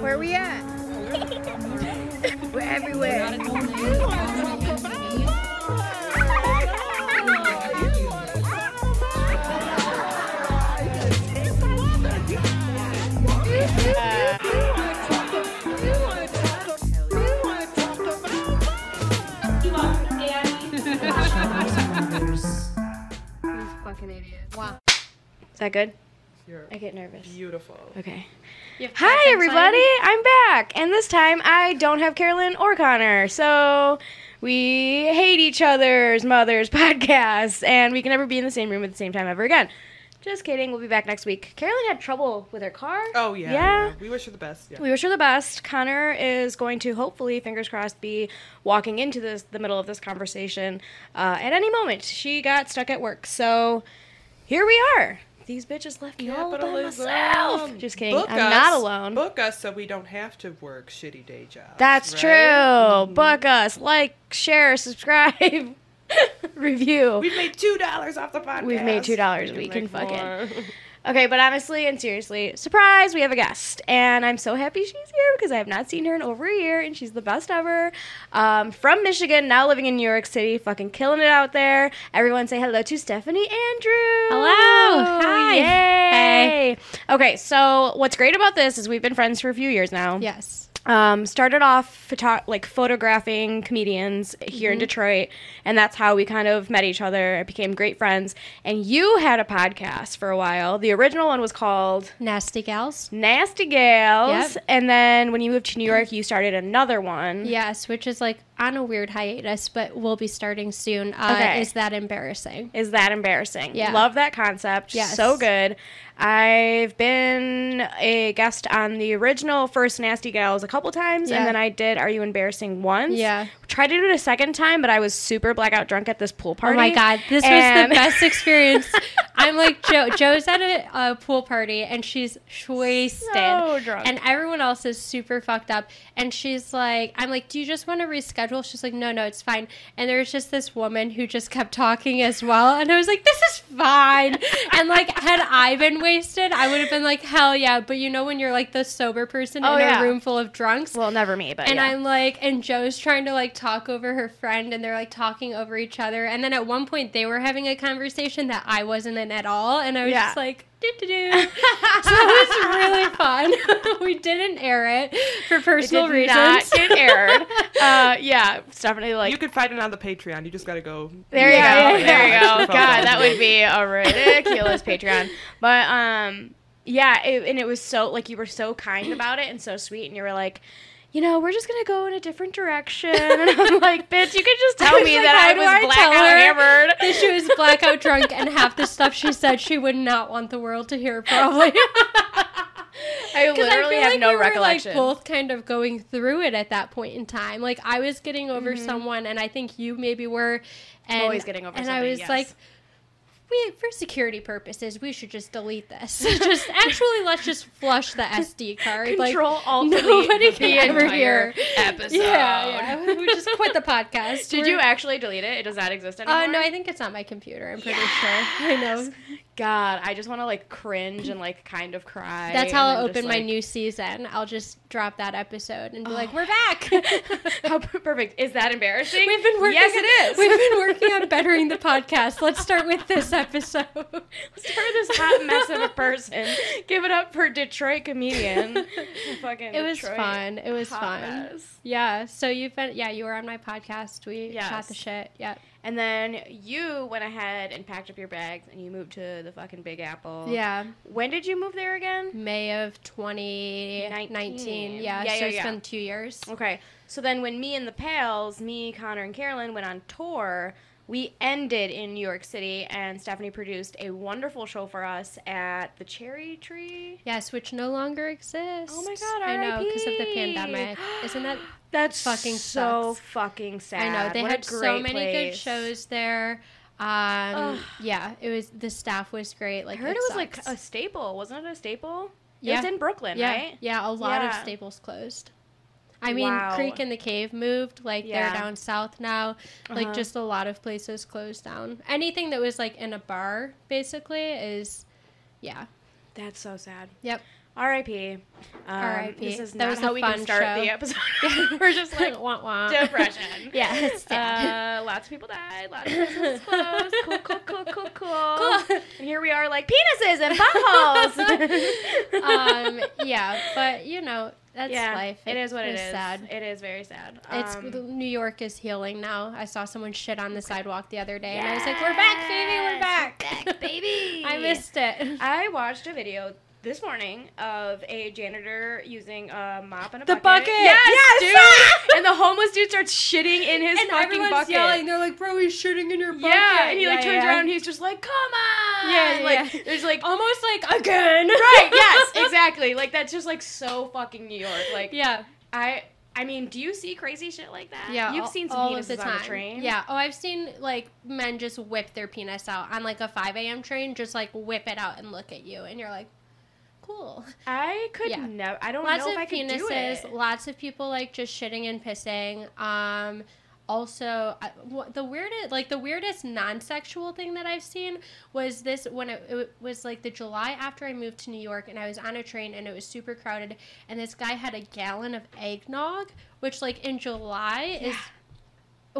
Where are we at? We're everywhere. These fucking idiots. Wow. Is that good? You're I get nervous. beautiful. Okay. You have Hi, everybody. inside? I'm back. And this time I don't have Carolyn or Connor. So we hate each other's mothers podcasts and we can never be in the same room at the same time ever again. Just kidding. We'll be back next week. Carolyn had trouble with her car. Oh yeah. Yeah. We wish her the best. Yeah. We wish her the best. Connor is going to hopefully, fingers crossed, be walking into this the middle of this conversation uh, at any moment. She got stuck at work, so here we are. These bitches left me all by myself. Just kidding. Book I'm us, not alone. Book us so we don't have to work shitty day jobs. That's right? true. Mm-hmm. Book us, like, share, subscribe, review. We've made two dollars off the podcast. We've made $2 a We week can and make fucking- more. Okay, but honestly and seriously, surprise, we have a guest. And I'm so happy she's here because I have not seen her in over a year and she's the best ever. Um, from Michigan, now living in New York City, fucking killing it out there. Everyone say hello to Stephanie Andrew. Hello. Hi. Yay. Okay, so what's great about this is we've been friends for a few years now. Yes. Um, started off photo- like photographing comedians here Mm-hmm. in Detroit, and that's how we kind of met each other, became great friends. And you had a podcast for a while. The original one was called Nasty gals. Nasty Gals, Yep. and then when you moved to New York, you started another one. Yes, which is like on a weird hiatus, but we'll be starting soon. Uh, Okay. Is that embarrassing? Is that embarrassing? Yeah. Love that concept. Yes. So good. I've been a guest on the original first Nasty Gals a couple times, Yeah. and then I did Are You Embarrassing once. Yeah. Tried to do it a second time, but I was super blackout drunk at this pool party. Oh my god, this And- was the best experience. I'm like Joe. Joe's at a, a pool party and she's wasted, So drunk. and everyone else is super fucked up. And she's like, I'm like, do you just want to reschedule? She's like, no, no, it's fine. And there's just this woman who just kept talking as well, and I was like, this is fine. and like, had I been wasted, I would have been like, hell yeah. But you know when you're like the sober person Oh, in yeah. a room full of drunks, Well, never me, but and yeah. I'm like, and Joe's trying to like talk over her friend, and they're like talking over each other. And then at one point, they were having a conversation that I wasn't in at all, and I was Yeah. just like. so it was really fun. we didn't air it for personal It personal did reasons. not get aired. uh, yeah, Stephanie, like you could find it on the Patreon. You just gotta go. There you Yeah, go. yeah, There you go. God, that would be a ridiculous Patreon. But um, yeah, it, and it was so like you were so kind about it and so sweet, and you were like. You know, we're just gonna go in a different direction, and I'm like, "Bitch, you could just I tell me like, that I was I blackout hammered." that she was blackout drunk, and half the stuff she said she would not want the world to hear, probably. I literally feel have like no we were, recollection. like both kind of going through it at that point in time. Like I was getting over mm-hmm. someone, and I think you maybe were. And, always getting over And I was yes. like, we for security purposes, we should just delete this. just actually, let's just flush the SD card. Control like, Alt nobody delete can the ever hear. episode. Yeah, yeah. We just quit the podcast. Did We're- you actually delete it? It does not exist anymore. Uh, no, I think it's on my computer. I'm pretty sure. I know. God, I just want to like cringe and like kind of cry. That's how I'll open my new season. I'll just drop that episode and be like, oh. "We're back." How perfect is that embarrassing? We've been working. Yes, it is. We've been working on bettering the podcast. Let's start with this episode. Let's start with this hot mess of a person. Give it up for Detroit comedian. Fucking It was Detroit fun. It was fun. mess. Yeah. So you've been. Yeah, you were on my podcast. We Yes. shot the shit. Yeah. And then you went ahead and packed up your bags and you moved to the fucking Big Apple. Yeah. When did you move there again? May of 2019. Nineteen. Yeah. Yeah, so yeah, it's yeah. been two years. Okay. So then when me and the Pals, me, Connor, and Carolyn went on tour, we ended in New York City and Stephanie produced a wonderful show for us at the Cherry Tree. Yes, which no longer exists. Oh my God, I know because of the pandemic. Isn't that That's Fucking so sucks. fucking sad. I know they What had so many good shows there. Um, yeah, it was the staff was great. Like I heard it, was like a staple, wasn't it a staple? Yeah. It was in Brooklyn, yeah, right? yeah. A lot of staples closed. I mean, Wow. Creek and the Cave moved. Like Yeah. they're down south now. Like Uh-huh. just a lot of places closed down. Anything that was like in a bar, basically, is yeah. That's so sad. Yep. R.I.P. Um, R.I.P.. This is That not was how we fun can start show. the episode. We're just like wah, wah. depression. Yeah, it's sad. Uh, lots of people died. Lots of business closed. Cool, cool, cool, cool, cool. And here we are, like penises and buttholes. um, yeah, but you know that's yeah, life. it is what it's. Sad. It is very sad. It's Um, New York is healing now. I saw someone shit on the sidewalk the other day, and I was like, "We're back, baby, we're back, back, baby. I missed it. I watched a video this morning of a janitor using a mop and a The bucket. bucket! Yes, Yes! dude. and the homeless dude starts shitting in his and fucking everyone's bucket. yelling. They're like, "Bro, he's shitting in your bucket." yeah, and he like Yeah, turns yeah. around and he's just like, "Come on!" Yeah, like yeah. there's like, almost like again. right, yes, exactly. Like that's just like so fucking New York. Like Yeah, I, I mean, do you see crazy shit like that? yeah. you've all- seen some all penises of the on time. the train. Yeah. Oh, I've seen like men just whip their penis out on like a 5 a.m. train, just like whip it out and look at you, and you're like, cool. I could Yeah. never. I don't lots know if I could do it. Lots of people like just shitting and pissing. Um, also, I- the weirdest, like the weirdest non-sexual thing that I've seen was this when it, it was like the July after I moved to New York, and I was on a train and it was super crowded, and this guy had a gallon of eggnog, which like in July is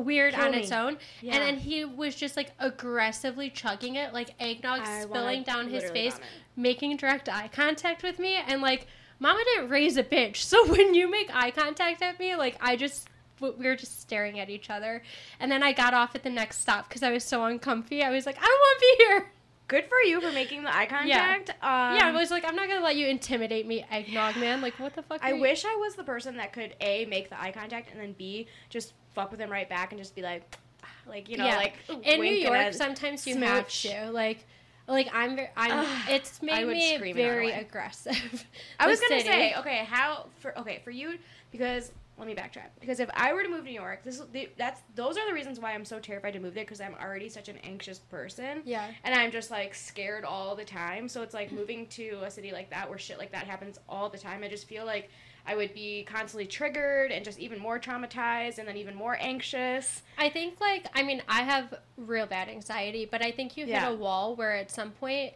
weird Kill on me. its own. Yeah. And then he was just like aggressively chugging it, like eggnog I spilling down his face, making direct eye contact with me. And like, Mama didn't raise a bitch. So when you make eye contact at me, like, I just, we were just staring at each other. And then I got off at the next stop because I was so uncomfy. I was like, I don't want to be here. Good for you for making the eye contact. Um, yeah, I was like, I'm not to let you intimidate me, eggnog man. Like, what the fuck? I are you- wish I was the person that could a make the eye contact and then b just fuck with him right back and just be like, like you know, Yeah. like in New York, sometimes you smooch. have to like, like I'm, very, I'm. Ugh, it's made me scream and run very aggressive. I was gonna city. say, okay, how for okay for you because let me backtrack because if I were to move to New York, this the, that's those are the reasons why I'm so terrified to move there because I'm already such an anxious person. Yeah. And I'm just like scared all the time. So it's like moving to a city like that where shit like that happens all the time. I just feel like I would be constantly triggered and just even more traumatized and then even more anxious. I think like I mean I have real bad anxiety, but I think you hit Yeah. a wall where at some point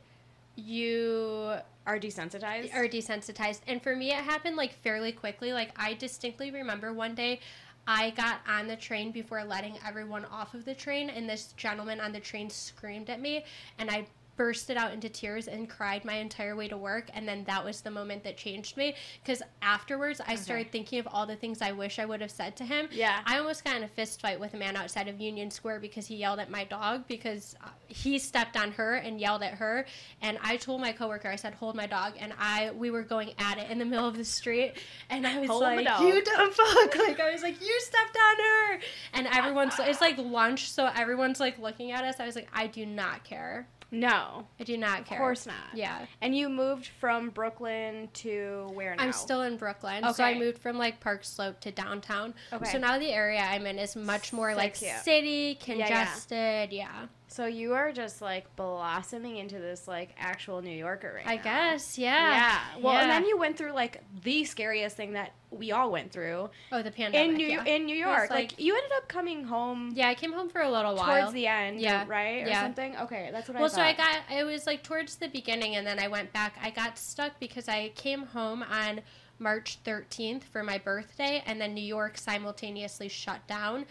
you Are desensitized. are desensitized. And for me it happened like fairly quickly. Like I distinctly remember one day I got on the train before letting everyone off of the train and this gentleman on the train screamed at me and I bursted out into tears and cried my entire way to work and then that was the moment that changed me because afterwards I started thinking of all the things I wish I would have said to him Yeah. I almost got in a fist fight with a man outside of Union Square because he yelled at my dog because uh, he stepped on her and yelled at her. And I told my coworker, I said, "Hold my dog," and I we were going at it in the middle of the street, and I was Hold like, "You dumb fuck!" Like I was like, "You stepped on her," and everyone's it's like lunch, so everyone's like looking at us. I was like, "I do not care. No. I do not Of care." Of course not. Yeah. And you moved from Brooklyn to where now? I'm still in Brooklyn, so I moved from like Park Slope to downtown. Okay. So now the area I'm in is much more So like cute. city, yeah. congested. Yeah, So you are just like blossoming into this like actual New Yorker right I now. guess. Yeah. Yeah. Well, and then you went through like the scariest thing that we all went through Oh, the pandemic. in New yeah. in New York. like- Like, you ended up coming home yeah, I came home for a little while. towards the end, Yeah. right, or Yeah. something. Okay, that's what I well, so I got it was like towards the beginning, and then I went back. I got stuck because I came home on March 13th for my birthday, and then New York simultaneously shut down.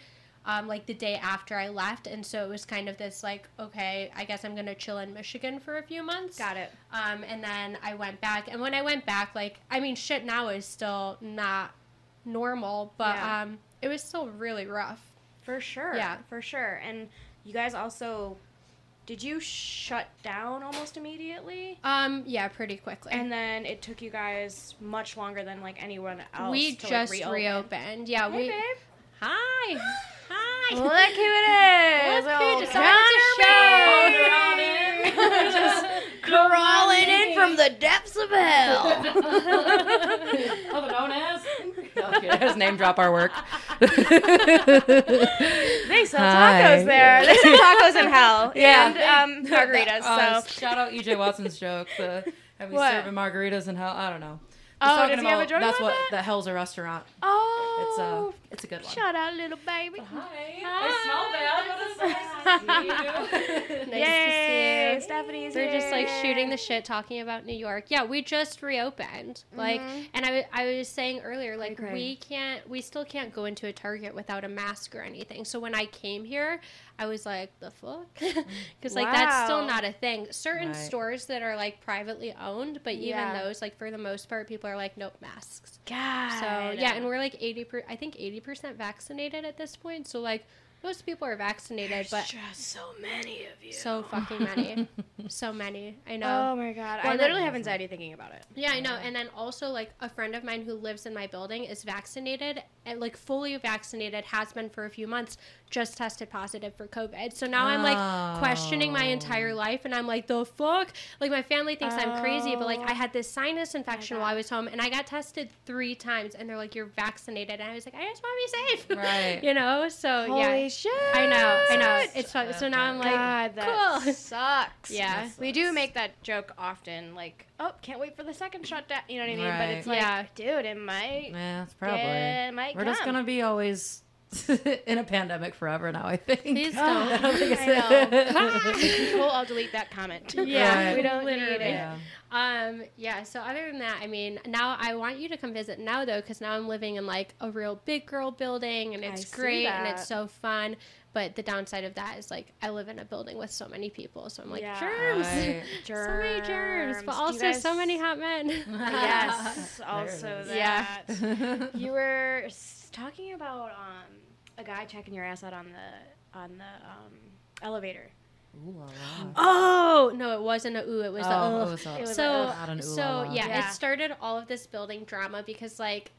Um, like the day after I left, and so it was kind of this like, okay, I guess I'm gonna chill in Michigan for a few months. got it. Um, and then I went back, and when I went back, like, I mean, shit now is still not normal, but Yeah. um, it was still really rough. For sure. Yeah. For sure. And you guys also did you shut down almost immediately? Um, yeah, pretty quickly. And then it took you guys much longer than like anyone else. we to, like, just reopen. reopened. Yeah, Hey, we. babe. Hi. Hi. Look who it is! Look who Oh, decided to Connor show. Just crawling in from the depths of hell. Other known as. Okay, just name drop our work. They sell Hi. tacos there. They sell tacos in hell. Yeah. And um, margaritas. Uh, So shout out EJ Watson's joke. The have we What? serving margaritas in hell? I don't know. Oh, talking does he have a about- joke That's about what that? the hell's a restaurant. Uh, oh, It's a it's a good one. shout out, little baby. Hi. They smell bad. nice to Yay, see you. Stephanie's We're just like shooting the shit, talking about New York. Yeah, we just reopened. Like, mm-hmm. and I, I was saying earlier, like, we can't, we still can't go into a Target without a mask or anything. So when I came here, I was like, the fuck? Because, like, that's still not a thing. Certain Right. stores that are, like, privately owned, but even Yeah. those, like, for the most part, people are like, nope, masks. God. So, yeah, and we're like 80 per, I think 80% vaccinated at this point. So, like, most people are vaccinated, but just so many of you. so fucking many. so many. I know. Oh my god, Well, I literally have anxiety thinking about it. Yeah, I know. And then also, like, a friend of mine who lives in my building is vaccinated and, like, fully vaccinated, has been for a few months, just tested positive for COVID. So now I'm, like, questioning my entire Oh. life. And I'm like, the fuck? Like, my family thinks I'm crazy, but, like, Oh. I had this sinus oh infection while I was home and I got tested three times. And they're like, you're vaccinated. And I was like, I just want to be safe. Right. you know? So, Holy yeah. Shit! I know. I know. It's fun. So now I'm like, God, that cool. sucks. Yeah. we do make that joke often. Like, oh, can't wait for the second shot. shutdown. You know what I mean? But it's like, Right. dude, it might. Yeah, it's probably. It might We're come. just gonna be always in a pandemic forever now. I think. Please don't. I don't think it's I Cool, I'll delete that comment. Yeah, we don't literally. need it. Yeah. Um, yeah, so other than that, I mean, now I want you to come visit now though, because now I'm living in like a real big girl building and it's see great and it's so fun. But the downside of that is like I live in a building with so many people, so I'm like Yeah. germs, Right. so many germs, but also guys- so many hot men. Yes, also that. Yeah. You were talking about um, a guy checking your ass out on the on the um, elevator. Ooh la la. oh no, it wasn't a ooh, it was Oh, a it was a- It was so not ooh so la la. yeah, Yeah. it started all of this building drama because like.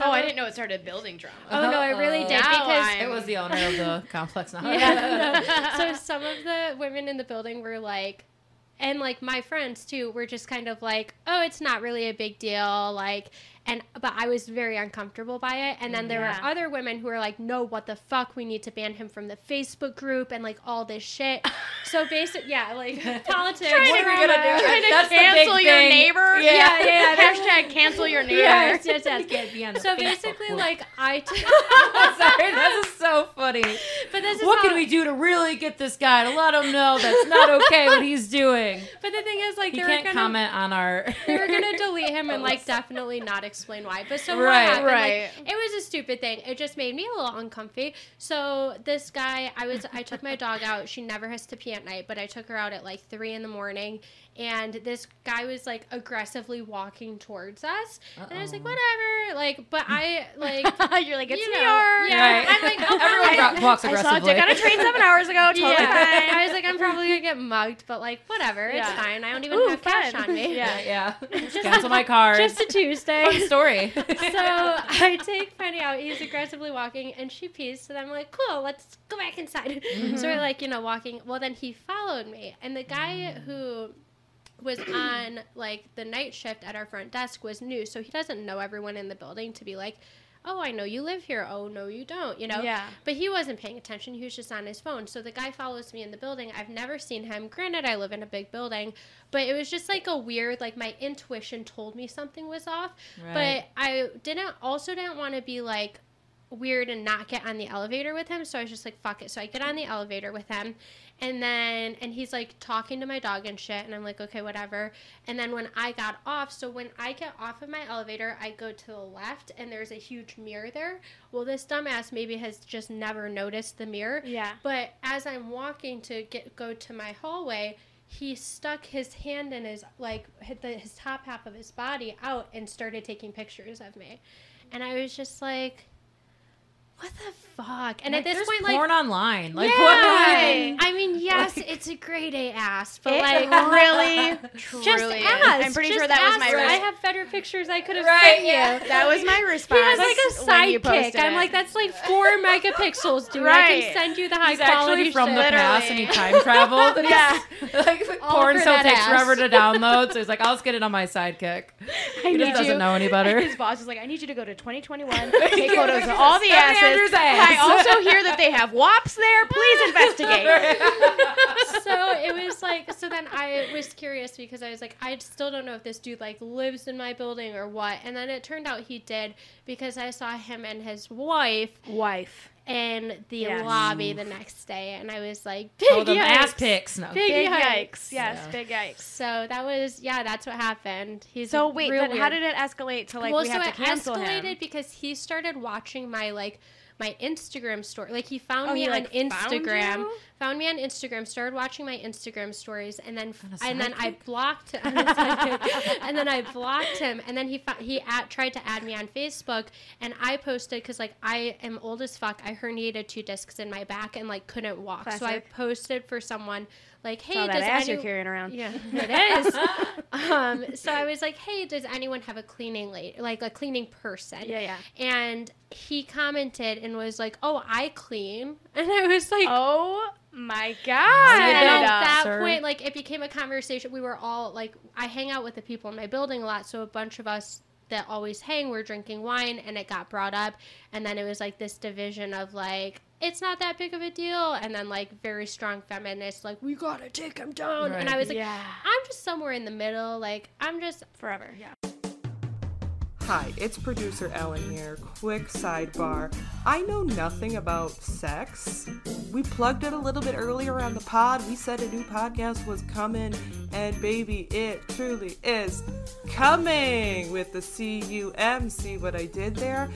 Oh, I didn't know it started building drama. Oh no, it really did Now because I'm- It was the owner of the complex now. yeah. so some of the women in the building were like, and like my friends too were just kind of like, oh, it's not really a big deal, like, and but I was very uncomfortable by it. And then there Yeah. were other women who were like, no, what the fuck, we need to ban him from the Facebook group and like all this shit. So basically, yeah, like politics. What are we gonna do? Trying to That's the cancel big your thing. neighbor. Yeah. Yeah, yeah, yeah. Hashtag cancel your neighbor. Yes, yes, yes. You can't on the So Facebook basically, group. like I. T- Sorry, this is so funny. but this is What how- can we do to really get this guy to let him know that's not okay what he's doing? But the thing is, like, He they can't gonna comment on our. they were gonna delete him and like definitely not explain why. But so Right. what happened? Right. Like, it was a stupid thing. It just made me a little uncomfy. So this guy, I was, I took my dog out. She never has to pee at night, but I took her out at like three in the morning, and this guy was like aggressively walking towards us, and I was like, whatever, like, but I like. You're like, it's you New York. Yeah, Right. I'm like, oh, Everyone I- walks I saw aggressively. dick on a train seven hours ago. Totally yeah. fine. I was like, I'm probably gonna get mugged, but like, whatever, it's fine. I don't even Ooh, have cash on me. Yeah. yeah, yeah. Cancel my card. Just a Tuesday. Fun story. so I take Penny out. He's aggressively walking, and she pees. So then I'm like, cool, let's go back inside. Mm-hmm. So we're like, you know, walking. Well, then he followed me, and the guy mm. who was on like the night shift at our front desk was new, so he doesn't know everyone in the building to be like. Oh, I know you live here. Oh, no, you don't. You know? Yeah. But he wasn't paying attention. He was just on his phone. So the guy follows me in the building. I've never seen him. Granted, I live in a big building, but it was just like a weird, like my intuition told me something was off. Right. But I didn't also didn't want to be like weird and not get on the elevator with him. So I was just like, fuck it. So I get on the elevator with him. And then, and he's like talking to my dog and shit. And I'm like, okay, whatever. And then when I got off, so when I get off of my elevator, I go to the left and there's a huge mirror there. Well, this dumbass maybe has just never noticed the mirror. Yeah. But as I'm walking to get go to my hallway, he stuck his hand in his like hit the, his top half of his body out and started taking pictures of me, and I was just like, "What the fuck?" And at this There's point, like, porn online. Like yeah, what? I mean, yes, it's a grade A ass, but like. really, Just truly is. ask. I'm pretty just sure that was my I have better pictures I could have Right, sent yeah. you. That was my response. He has like a sidekick. I'm like, that's like four megapixels, dude. I Right. can send you the high He's quality actually from shit. the past and he time traveled. And Yeah. like porn still takes ass. forever to download. So he's like, I'll just get it on my sidekick. I He just doesn't you- know any better. His boss is like, I need you to go to 2021, take photos of all the Stephanie asses. Andrews' ass. I also hear that they have WAPs there. Please investigate. so it was like so then I was curious because I was like I still don't know if this dude like lives in my building or what and then it turned out he did because I saw him and his wife Wife. In the Yes. lobby the next day and I was like Oh, big them ass yikes. pics. No. Big Big yikes. yikes. Yes, Yeah. big yikes. So that was yeah that's what happened. He's So wait, real then how did it escalate to like well, we so have to it cancel escalated him? because he started watching my like my Instagram story. Like he found Oh, me he, on like, found Instagram, you? found, me on Instagram, started watching my Instagram stories, and then and then I blocked I'm a sidekick. and then I blocked him, and then he fo- he at, tried to add me on Facebook, and I posted because like I am old as fuck. I herniated two discs in my back and like couldn't walk, so I posted for someone like, hey, Saw that does ass any- you're carrying around. yeah, it is. um, so I was like, "Hey, does anyone have a cleaning lady, like a cleaning person?" Yeah, yeah. And he commented and was like, "Oh, I clean," and I was like, Oh my god. and at that sir. point, like, it became a conversation. We were all like, I hang out with the people in my building a lot, so a bunch of us that always hang were drinking wine, and it got brought up, and then it was like this division of like. It's not that big of a deal, and then like very strong feminists, like we gotta take him down, and I was like, yeah. I'm just somewhere in the middle. Like I'm just Forever. Yeah. Hi, it's producer Ellen here. Quick sidebar. I know nothing about sex. We plugged it a little bit earlier on the pod. We said a new podcast was coming, and baby, it truly is coming with the C U M. See what I did there?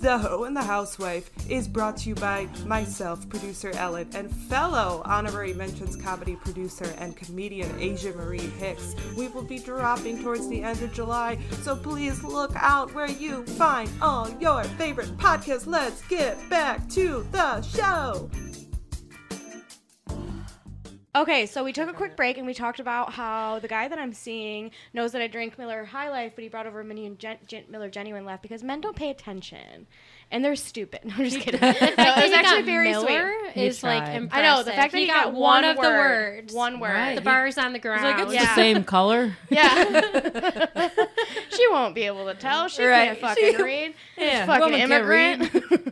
The Hoe and the Housewife is brought to you by myself, producer Ellen, and fellow honorary mentions comedy producer and comedian Asia Marie Hicks. We will be dropping towards the end of July, so please look out where you find all your favorite podcasts. Let's get back to the show. Okay, so we took a quick break and we talked about how the guy that I'm seeing knows that I drink Miller High Life, but he brought over Mini and Gen- Gen- Miller Genuine Left because men don't pay attention and they're stupid. No, I'm just kidding. no, it was actually very Miller sweet. Is like impressive. I know the fact that he, got, one one of the words, one word. Right. the bars on the It's ground. like it's Yeah. the same color. Yeah. she won't be able to tell. She Right. can't fucking She- read. Yeah, fucking woman immigrant.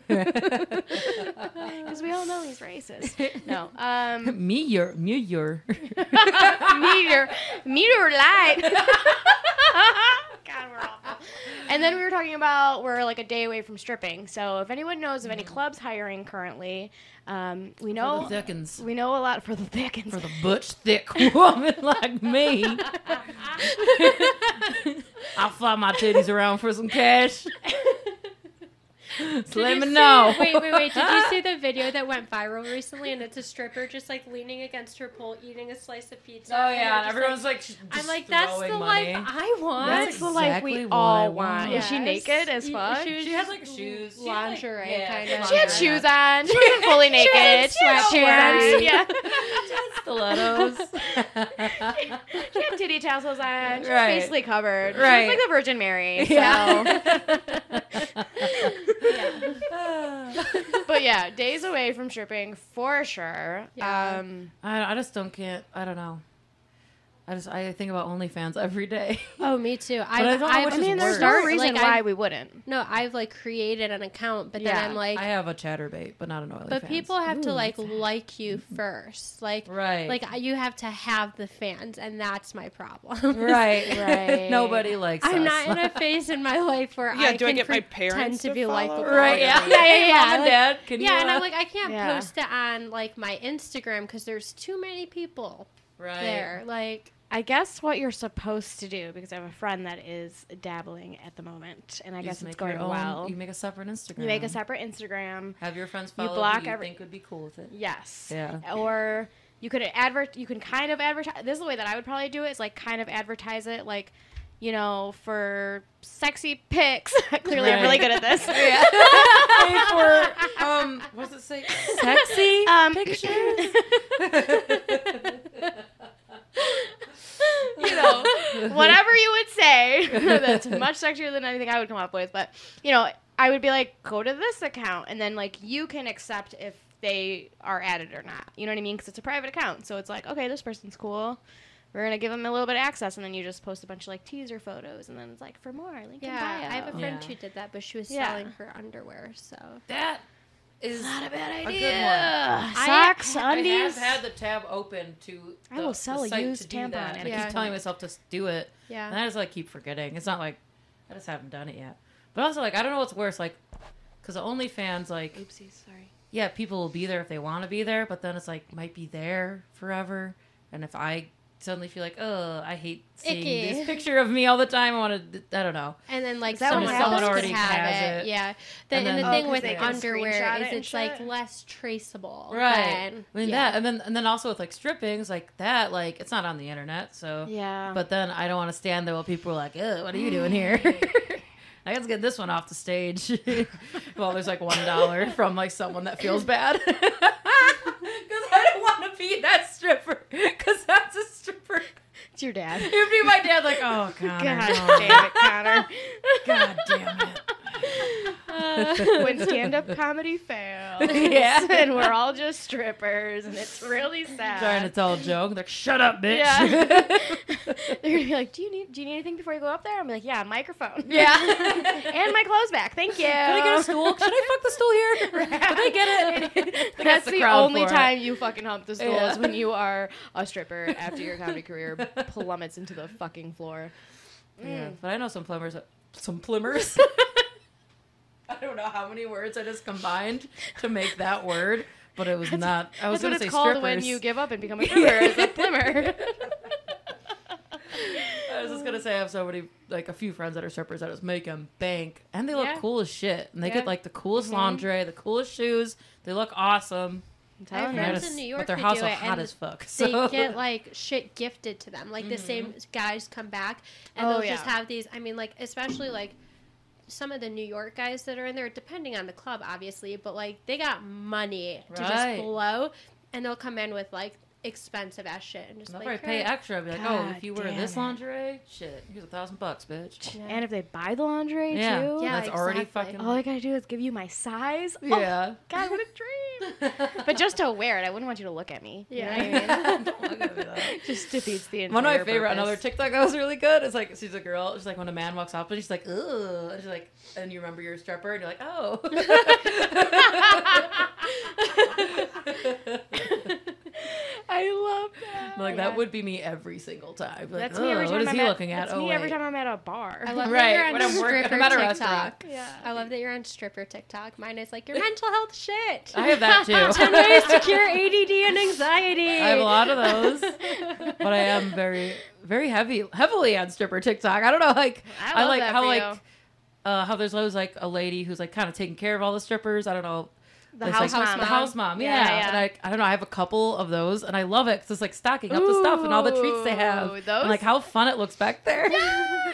Because we all know he's racist. No. Um, Meteor, meteor. meteor, meteor light. God, we're awful. And then we were talking about we're like a day away from stripping. So if anyone knows of any clubs hiring currently, um, we For know the thickens. we know a lot for the thickens. For the butch, thick woman like me. I'll fly my titties around for some cash. So Did let me see- know. Wait, wait, wait. Did you see the video that went viral recently? And it's a stripper just like leaning against her pole, eating a slice of pizza. Oh yeah, and everyone's like, like, I'm like, that's the money. life I want. That's the life we all want. want. Is she naked as Y- fuck? She, was She had like shoes, She had, like- lingerie yeah, kind of. She had shoes on. She wasn't fully naked. She had She had shoes on. Yeah. stilettos. she had titty tassels on. She was Right. basically covered. She was like the Virgin Mary. So. yeah. But yeah, days away from stripping for sure. Yeah. Um, I, I just don't get. I don't know. I just I think about OnlyFans every day. Oh, me too. I don't know I've, which I mean, there's worse. no reason like, why I've- we wouldn't. No, I've like created an account, but then I'm like, I have a Chaturbate, but not an OnlyFans. but people have to like that's- like you first, like. right, Like you have to have the fans, and that's my problem. right, Right. Nobody likes. I'm us. not in a phase in my life where Yeah, I do I can get my pretend parents to to be follow? likable. right. Yeah, yeah, yeah, yeah. Mom and Like- Dad, can yeah, you? and uh, I'm like, I can't Yeah. post it on like my Instagram because there's too many people right. there. Like, I guess what you're supposed to do, because I have a friend that is dabbling at the moment, and I You guess it's make going own- well. You make a separate Instagram. You make a separate Instagram. Have your friends follow. you block who you every- think would be cool with it. Yes. Yeah. Or you could advert. You can kind of advertise. This is the way that I would probably do it. Is like kind of advertise it, like you know, for sexy pics. Clearly, I'm really good at this. Hey, for um, what's it say? Sexy Um, pictures. you know, whatever you would say. that's much sexier than anything I would come up with. But you know, I would be like, go to this account, and then like you can accept if they are added or not. You know what I mean? Because it's a private account, so it's like, okay, this person's cool. We're gonna give them a little bit of access, and then you just post a bunch of like teaser photos, and then it's like for more. Link in yeah, bio. I have a friend Yeah. who did that, but she was Yeah. selling her underwear. So that is Not a bad a idea. good one. Socks, I undies. have had the tab open to. I the- will the sell a used tampon that, and I a I keep telling myself to do it. Yeah. And I just like keep forgetting. It's not like I just haven't done it yet. But also like I don't know what's worse, like because the OnlyFans like Oopsies, sorry. yeah, people will be there if they want to be there, but then it's like might be there forever. And if I suddenly feel like, oh, I hate seeing Icky. this picture of me all the time, I want to, I don't know. And then like Is that what someone happens? else Already have has it. it. Yeah. The, And and, then- the Oh, with they can screenshot underwear it is and it's like shit? less traceable. Right. than- I mean yeah. that, and then and then also with like strippings like that, like it's not on the internet, so Yeah. But then I don't want to stand there while people are like, "Ugh, what are you doing here?" I gotta get this one off the stage. well, there's like one dollar from like someone that feels bad because I don't want to be that stripper because that's a stripper. it's your dad. It'd be my dad, like, "Oh God, God damn it, Connor. God damn it." when stand-up comedy fails, Yeah. and we're all just strippers, and it's really sad. Trying to tell a joke, they're like, "Shut up, bitch." Yeah. They're gonna be like, "Do you need Do you need anything before you go up there?" I'm like, "Yeah, a microphone. Yeah. and my clothes back. Thank you." Can I get a stool? Should I fuck the stool here? Did I get it? They That's the, only for it. time you fucking hump the stool Yeah. is when you are a stripper after your comedy career plummets into the fucking floor. Yeah, mm. but I know some plumbers. Some plumbers. I don't know how many words I just combined to make that word, but it was not. I was That's what going it's to say called strippers. when you give up and become a stripper. is a plimmer. I was just gonna say I have so many, like a few friends that are strippers that just make them bank, and they look Yeah. cool as shit, and they Yeah. get like the coolest Mhm. lingerie, the coolest shoes. They look awesome. I'm I have telling And they're friends in New York but their house do are hot as fuck. They So. get like shit gifted to them. Like the same guys come back and Oh, they'll just have these. I mean, like especially like some of the New York guys that are in there, depending on the club, obviously, but like they got money to just blow, and they'll come in with like expensive ass shit and just They'll like probably pay extra. I'd be like, oh, if you wear damn this it. lingerie, shit, here's a thousand bucks, bitch. Yeah. And if they buy the lingerie Yeah, too, Yeah, that's already fucking. all I gotta do is give you my size. Oh, yeah. God, what a dream! but just to wear it, I wouldn't want you to look at me. You know Yeah. I mean? Don't look at me just defeats the entire One of my favorite, purpose. another TikTok that was really good. It's like she's a girl. She's like when a man walks up and she's like, ugh, and she's like, and you remember you're stripper, and you're like, oh. I love that. like that would be me every single time. Like, That's me every time What is I'm he at, looking at? That's oh me wait. every time I'm at a bar. I love Right, that you're on when I'm stripper I'm at a TikTok. restaurant. yeah. I love that you're on stripper TikTok. Mine is like your mental health shit. I have that too. Ten ways to cure ADD and anxiety. I have a lot of those, but I am very, very heavy, heavily on stripper TikTok. I don't know, like I love like that how for like uh, how there's always like a lady who's like kind of taking care of all the strippers. I don't know. The It's house like, mom. The house mom, yeah. Yeah, yeah. And I, I don't know. I have a couple of those, and I love it because it's like stocking up the stuff and all the treats they have. Ooh, And, like how fun it looks back there.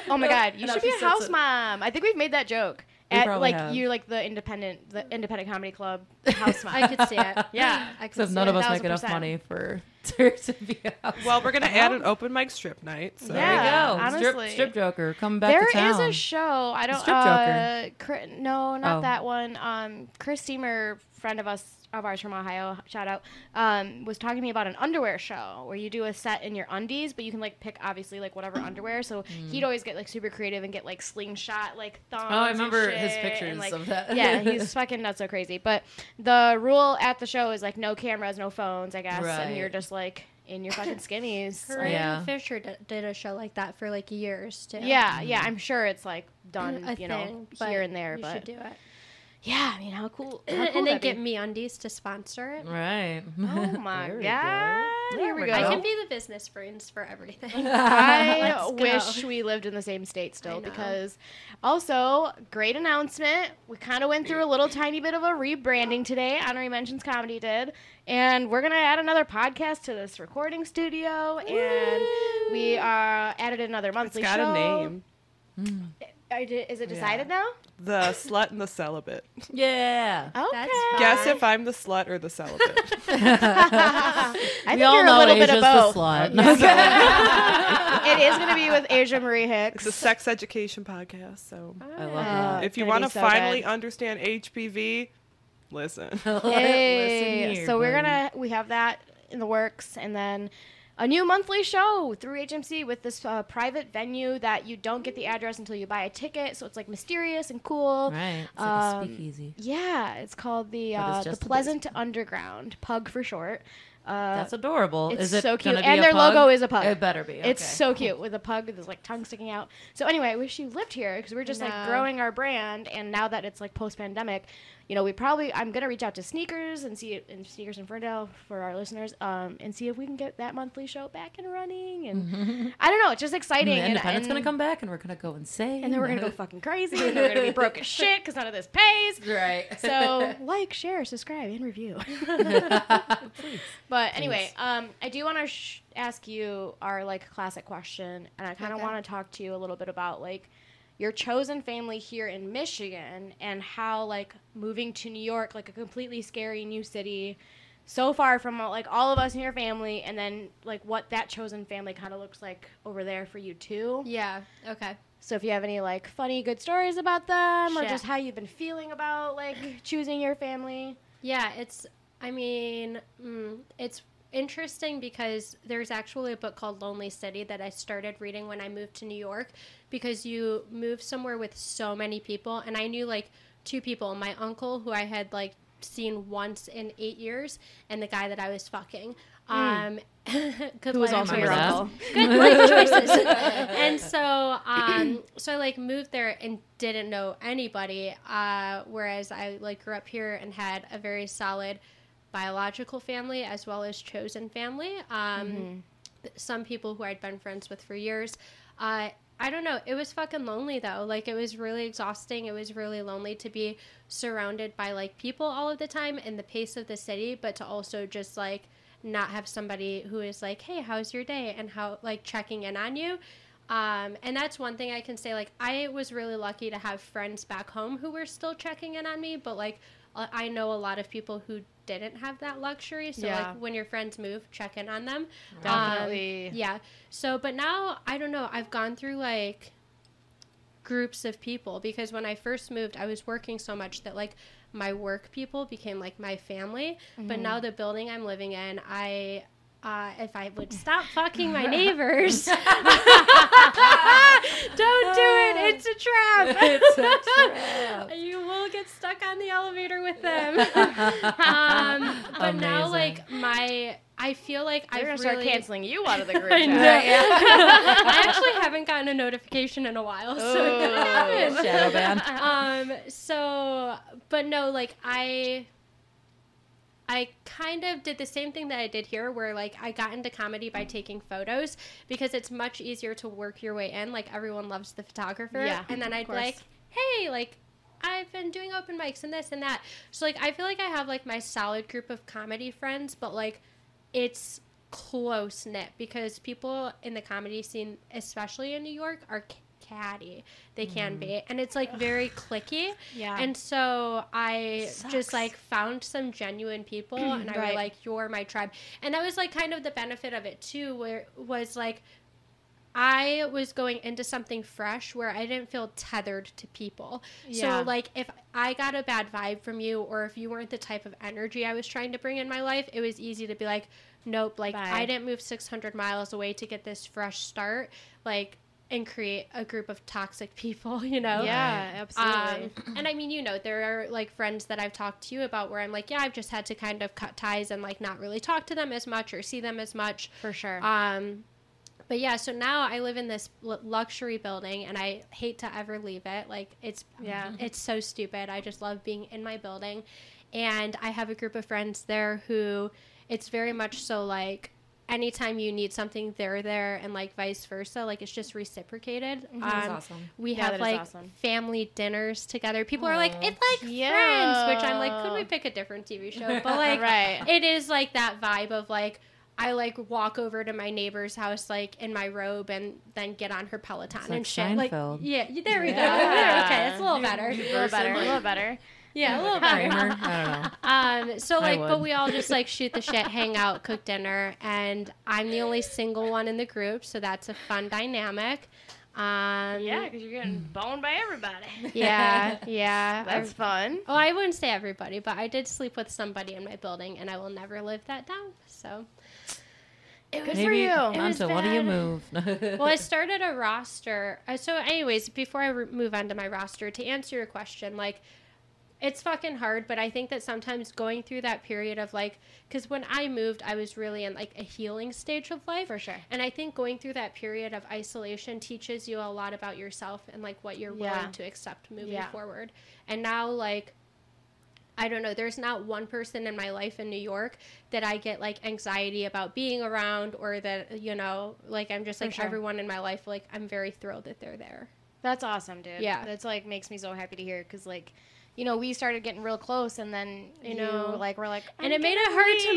Oh my god, you should be a house mom. I think we've made that joke. We At like have. you like the independent the independent comedy club house mom. I could see it. Yeah. I could Except see none it. of us make enough money for to, to be a. Well, we're gonna add an open mic strip night. So. there Yeah, you go. honestly. Strip, strip Joker, come back There to town. is a show. I don't. Strip uh, Chri- no, not Oh. that one. Um, Chris Steamer, friend of us of ours from Ohio, shout out, um, was talking to me about an underwear show where you do a set in your undies, but you can like pick obviously like whatever underwear. So he'd always get like super creative and get like slingshot like thongs. Mm. oh, I and remember his pictures and, like, of that. yeah, he's fucking not so crazy. But the rule at the show is like no cameras, no phones, I guess, and you're just like in your fucking skinnies. Corinne like- Yeah. Fisher d- did a show like that for like years too. yeah, yeah, I'm sure it's like done, a you know, thing, but here and there, you but should do it. Yeah, I mean, how cool, how And, cool and then get be. me undies to sponsor it. Right. Oh my There we god! go. Here we go. I can be the business brains for everything. I Let's go. wish we lived in the same state still because also great announcement. We kind of went through a little tiny bit of a rebranding today. Honorary Mentions Comedy did, and we're gonna add another podcast to this recording studio, and we uh, added another It's monthly got show. a name. I did- Is it oh, decided now? The slut and the celibate. Yeah. Okay. That's Guess if I'm the slut or the celibate. I we think all you're know a little bit Asia's of both. the slut. it is gonna be with Asia Marie Hicks. it's a sex education podcast. So I love that. Ah, if you want to so finally good. understand HPV, listen. Hey, Listen here, so we're buddy. gonna we have that in the works, and then a new monthly show through HMC with this uh, private venue that you don't get the address until you buy a ticket. So it's like mysterious and cool. Right. It's like Um, a speakeasy. Yeah, it's called the But it's uh, the just a Pleasant Underground, Pug for short. Uh, That's adorable. it's is it so cute. And their pug? logo is a pug. It better be. It's so cute with a pug with his like tongue sticking out. So anyway, I wish you lived here because we're just like growing our brand, and now that it's like post pandemic, you know, we probably I'm gonna reach out to Sneakers and see and Sneakers in Ferndale for our listeners, um, and see if we can get that monthly show back and running. And I don't know, it's just exciting. And and, and, gonna come back, and we're gonna go insane. and then we're gonna go fucking crazy, and we're gonna be broke as shit because none of this pays. right. So like, share, subscribe, and review. Please. But anyway, um, I do want to sh- ask you our like classic question, and I kind of Okay. want to talk to you a little bit about like your chosen family here in Michigan and how like moving to New York, like a completely scary new city, so far from like all of us in your family, and then like what that chosen family kind of looks like over there for you too. Yeah. Okay. So if you have any like funny good stories about them, or just how you've been feeling about like choosing your family. Yeah, it's. I mean, mm, it's interesting because there's actually a book called Lonely City that I started reading when I moved to New York because you move somewhere with so many people, and I knew like two people my uncle, who I had like seen once in eight years, and the guy that I was fucking. Um, good Who was life also remember your that. uncle. good life choices. and so, um, so I like moved there and didn't know anybody. Uh, whereas I like grew up here and had a very solid biological family as well as chosen family. Um, th- Some people who I'd been friends with for years. Uh, I don't know. It was fucking lonely though. Like it was really exhausting. It was really lonely to be surrounded by like people all of the time and the pace of the city, but to also just like not have somebody who is like, "Hey, how's your day?" and how like checking in on you. Um, and that's one thing I can say. Like, I was really lucky to have friends back home who were still checking in on me, but like, uh, I know a lot of people who didn't have that luxury. So, Yeah. like, when your friends move, check in on them. Definitely. Um, yeah. So, but now I don't know. I've gone through like groups of people because when I first moved, I was working so much that like my work people became like my family. But now the building I'm living in, I. Uh, if I would stop fucking my neighbors, don't do it. It's a trap. It's a trap. you will get stuck on the elevator with them. um, but now, like my, I feel like They're I've gonna start canceling you out of the group I chat. know. I actually haven't gotten a notification in a while, so it could happen. Shadow ban. Um. So, but no, like I. I kind of did the same thing that I did here, where like I got into comedy by taking photos because it's much easier to work your way in. Like everyone loves the photographer, Yeah, and then I'd be course. like, "Hey, like I've been doing open mics and this and that." So like I feel like I have like my solid group of comedy friends, but like it's close knit because people in the comedy scene, especially in New York, are catty. They can be, mm. and it's like very clicky. Yeah. And so I just like found some genuine people, and I Right. were like, "You're my tribe," and that was like kind of the benefit of it too, where was like. I was going into something fresh where I didn't feel tethered to people. Yeah. So, like, if I got a bad vibe from you, or if you weren't the type of energy I was trying to bring in my life, it was easy to be like, nope, like, Bye. I didn't move 600 miles away to get this fresh start, like, and create a group of toxic people, you know? yeah, absolutely. Um, and I mean, you know, there are like friends that I've talked to you about where I'm like, yeah, I've just had to kind of cut ties and like not really talk to them as much or see them as much. For sure. Um, but yeah, so now I live in this l- luxury building, and I hate to ever leave it. Like it's Yeah. it's so stupid. I just love being in my building, and I have a group of friends there who it's very much so like anytime you need something, they're there, and like vice versa. Like it's just reciprocated. That's Um, awesome. we Yeah, have like awesome. family dinners together. People are like, Aw. it's like friends, which I'm like, could we pick a different TV show? But like, Right. it is like that vibe of like. I like walk over to my neighbor's house like in my robe and then get on her Peloton It's and like shit. Like yeah, there we go. Okay, it's a little better. a little better. A little better. Yeah, a little Kramer. better. I don't know. Um, so like, but we all just like shoot the shit, hang out, cook dinner, and I'm the only single one in the group, so that's a fun dynamic. Um, Yeah, because you're getting boned by everybody. yeah, yeah. That's fun. Oh, I wouldn't say everybody, but I did sleep with somebody in my building, and I will never live that down. So It Good was for you. It was Until what do you move? well, I started a roster. Uh, so, anyways, before I re- move on to my roster, to answer your question, like, it's fucking hard, but I think that sometimes going through that period of like, because when I moved, I was really in like a healing stage of life. For sure. And I think going through that period of isolation teaches you a lot about yourself and like what you're Yeah. willing to accept moving Yeah. forward. And now, like, I don't know, there's not one person in my life in New York that I get like anxiety about being around or that, you know, like I'm just like sure. everyone in my life, like I'm very thrilled that they're there. That's awesome, dude. Yeah. That's like makes me so happy to hear because like, you know, we started getting real close, and then I you know. like we're like, and "I'm it made it hard to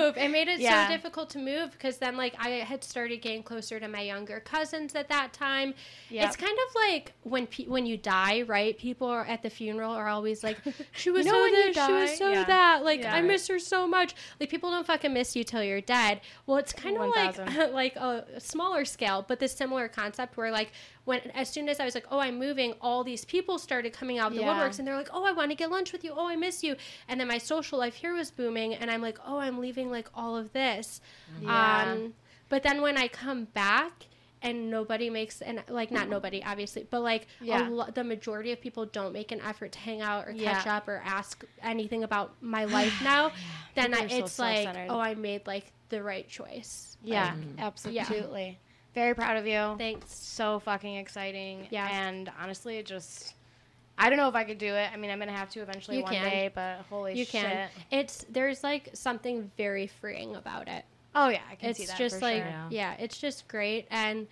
move. It made it Yeah. so difficult to move because then like I had started getting closer to my younger cousins at that time. Yep. It's kind of like when pe- when you die, right? People are at the funeral are always like, "She was know so this, she was so Yeah. that." Like Yeah. I miss her so much. Like people don't fucking miss you till you're dead. Well, it's kind of like like a smaller scale, but this similar concept where like when as soon as I was like, "Oh, I'm moving," all these people started coming out of the woodworks and they're like, "Oh, Oh, I want to get lunch with you. Oh, I miss you." And then my social life here was booming and I'm like, "Oh, I'm leaving like all of this." Mm-hmm. Um, yeah. Um but then when I come back and nobody makes and like not mm-hmm. nobody obviously, but like Yeah. a lo- the majority of people don't make an effort to hang out or Yeah. catch up or ask anything about my life now, then I, are so it's like, oh, I made like the right choice. Yeah, Like, mm-hmm. absolutely. Very proud of you. Thanks. So fucking exciting. Yeah. And honestly, it just. I don't know if I could do it. I mean, I'm gonna have to eventually You one can. day, but holy You shit. can. It's there's like something very freeing about it. Oh yeah, I can it's see that. It's just for like sure. Yeah. yeah. it's just great and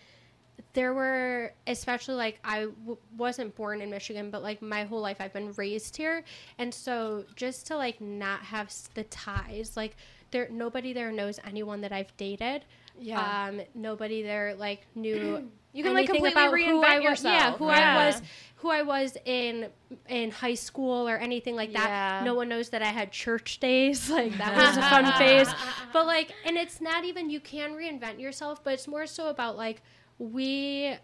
there were especially like i w- wasn't born in michigan but like my whole life i've been raised here and so just to like not have the ties like there nobody there knows anyone that i've dated Yeah. um nobody there like knew You can, like, completely about who I reinvent was yeah who Yeah. i was who i was in in high school or anything like that. Yeah. no one knows that i had church days. Like that was a fun phase. But like and it's not even you can reinvent yourself but it's more so about like we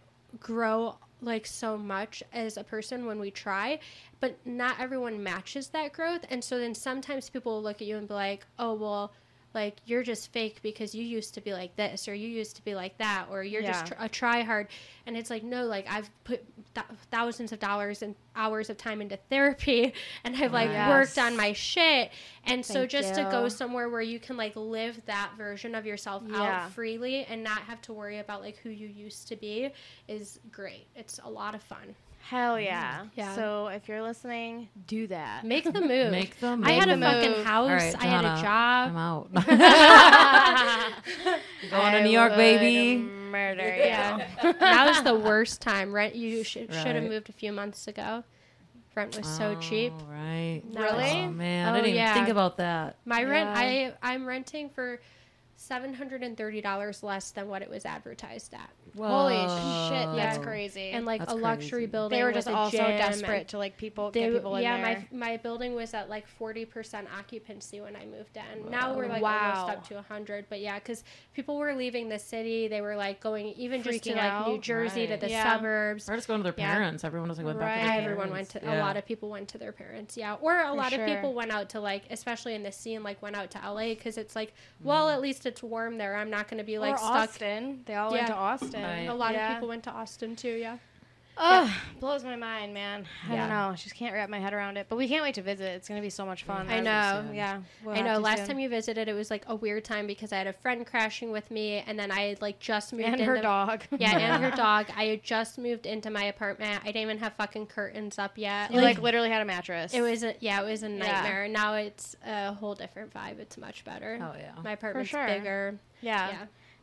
grow like so much as a person when we try but not everyone matches that growth. And so then sometimes people will look at you and be like oh well like you're just fake because you used to be like this or you used to be like that or you're just tr- a try hard and it's like no like i've put th- thousands of dollars and hours of time into therapy and i've like Yes. worked on my shit. And so Thank just to go somewhere where you can like live that version of yourself Yeah. out freely and not have to worry about like who you used to be is great. It's a lot of fun Hell mm. yeah. Yeah. So if you're listening, do that. make the move Make the move. i had a fucking move. house All right, i had a job I'm out. Going Going to New York, baby. Murder. Yeah. Yeah. that was the worst time. Rent you should should have moved a few months ago. Rent was so cheap. Oh, right. Really? Oh man, Oh, I didn't even think about that. My rent Yeah. I I'm renting for seven hundred and thirty dollars less than what it was advertised at. Holy Whoa. shit, that's Yeah. crazy. And like That's a luxury crazy. building. they were just a also desperate to like people They, get people in yeah, there. my my building was at like forty percent occupancy when I moved in. Now we're like Wow. almost up to hundred, but yeah, because people were leaving the city. They were like going even just to Freaking like New out. Jersey to the Yeah. suburbs. Or just going to their Yeah. parents. Everyone was like went back to Right. their everyone parents. went to Yeah. a lot of people went to their parents yeah or a For lot sure. of people went out to like especially in the scene like went out to la because it's like well mm. at least it's warm there i'm not going to be like or stuck Austin. They all went to Austin. Right. a lot Yeah. of people went to austin too yeah Ugh, blows my mind, man. I Yeah. don't know. I just can't wrap my head around it. But we can't wait to visit. It's gonna be so much fun. I know. soon. Yeah. we'll i know last soon. time you visited it was like a weird time because i had a friend crashing with me and then i had like just moved and into her dog. yeah and her dog i had just moved into my apartment i didn't even have fucking curtains up yet You like literally had a mattress. it was a, yeah, it was a Yeah. nightmare. Now it's a whole different vibe. It's much better. Oh yeah. My apartment's sure. bigger. yeah. Yeah.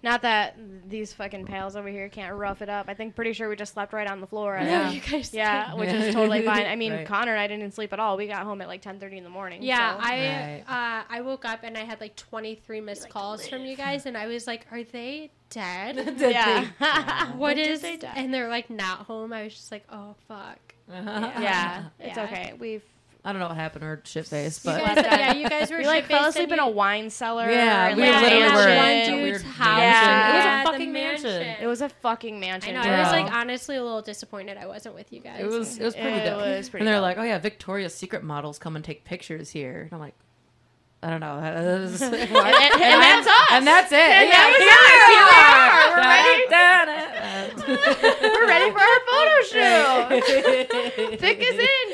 Not that these fucking pals over here can't rough it up. I think pretty sure we just slept right on the floor. I Yeah. Think. you guys. Yeah, did. which is totally fine. I mean, Right. Connor and I didn't sleep at all. We got home at like 10:30 in the morning. Yeah, so- I uh, I woke up and I had like 23 missed calls from you guys, and I was like, "Are they dead? yeah. what did is?" they? And they're like not home. I was just like, "Oh fuck." yeah, it's Yeah. okay. We've I don't know what happened to her shit face, You but guys, yeah, you guys were we like fell asleep and in a wine cellar. Yeah, and, we like, literally ate were shit. one dude's house. mansion. It was a fucking mansion. It was a fucking mansion. I know. dude. I was like honestly a little disappointed I wasn't with you guys. It was it was pretty It dope. was pretty and they're like, oh yeah, Victoria's Secret models come and take pictures here. And I'm like, I don't know. That is- and, and that's us. And that's it. And yeah, that was us. Here we are. ready. We're ready for our photo shoot. Thick is in,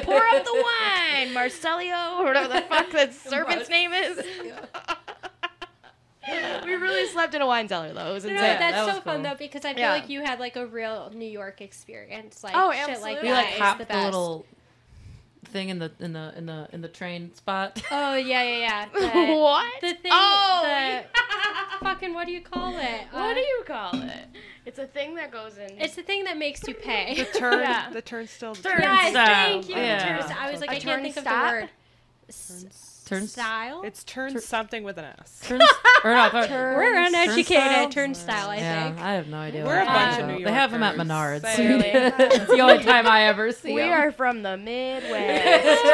baby. Pour up the wine, Marcelio, or whatever the fuck that servant's name is. we really slept in a wine cellar though. It was No, insane. Yeah, that's that so was fun though because I feel Yeah. like you had like a real New York experience. Like Oh, shit like absolutely. we that like is hopped the the, little thing in the in the in the in the train spot. Oh yeah, yeah, yeah. The, what? the thing. Oh. The fucking what do you call it? what Uh, do you call it? It's a thing that goes in. It's the thing that makes you pay. The turn, Yeah. the turnstile. the Turn- Yes, Turnstile. thank you. Yeah. Turnstile. I was like, A I can't think of the turnstile? word. S- Turn- Style. It's turn something with an S. Turns, or not, We're uneducated. Turnstile? Turnstile, I yeah, think. I have no idea. We're a bunch of about. New They have them at Yorkers. Menards. Clearly. it's the only time I ever see we 'em. are from the Midwest.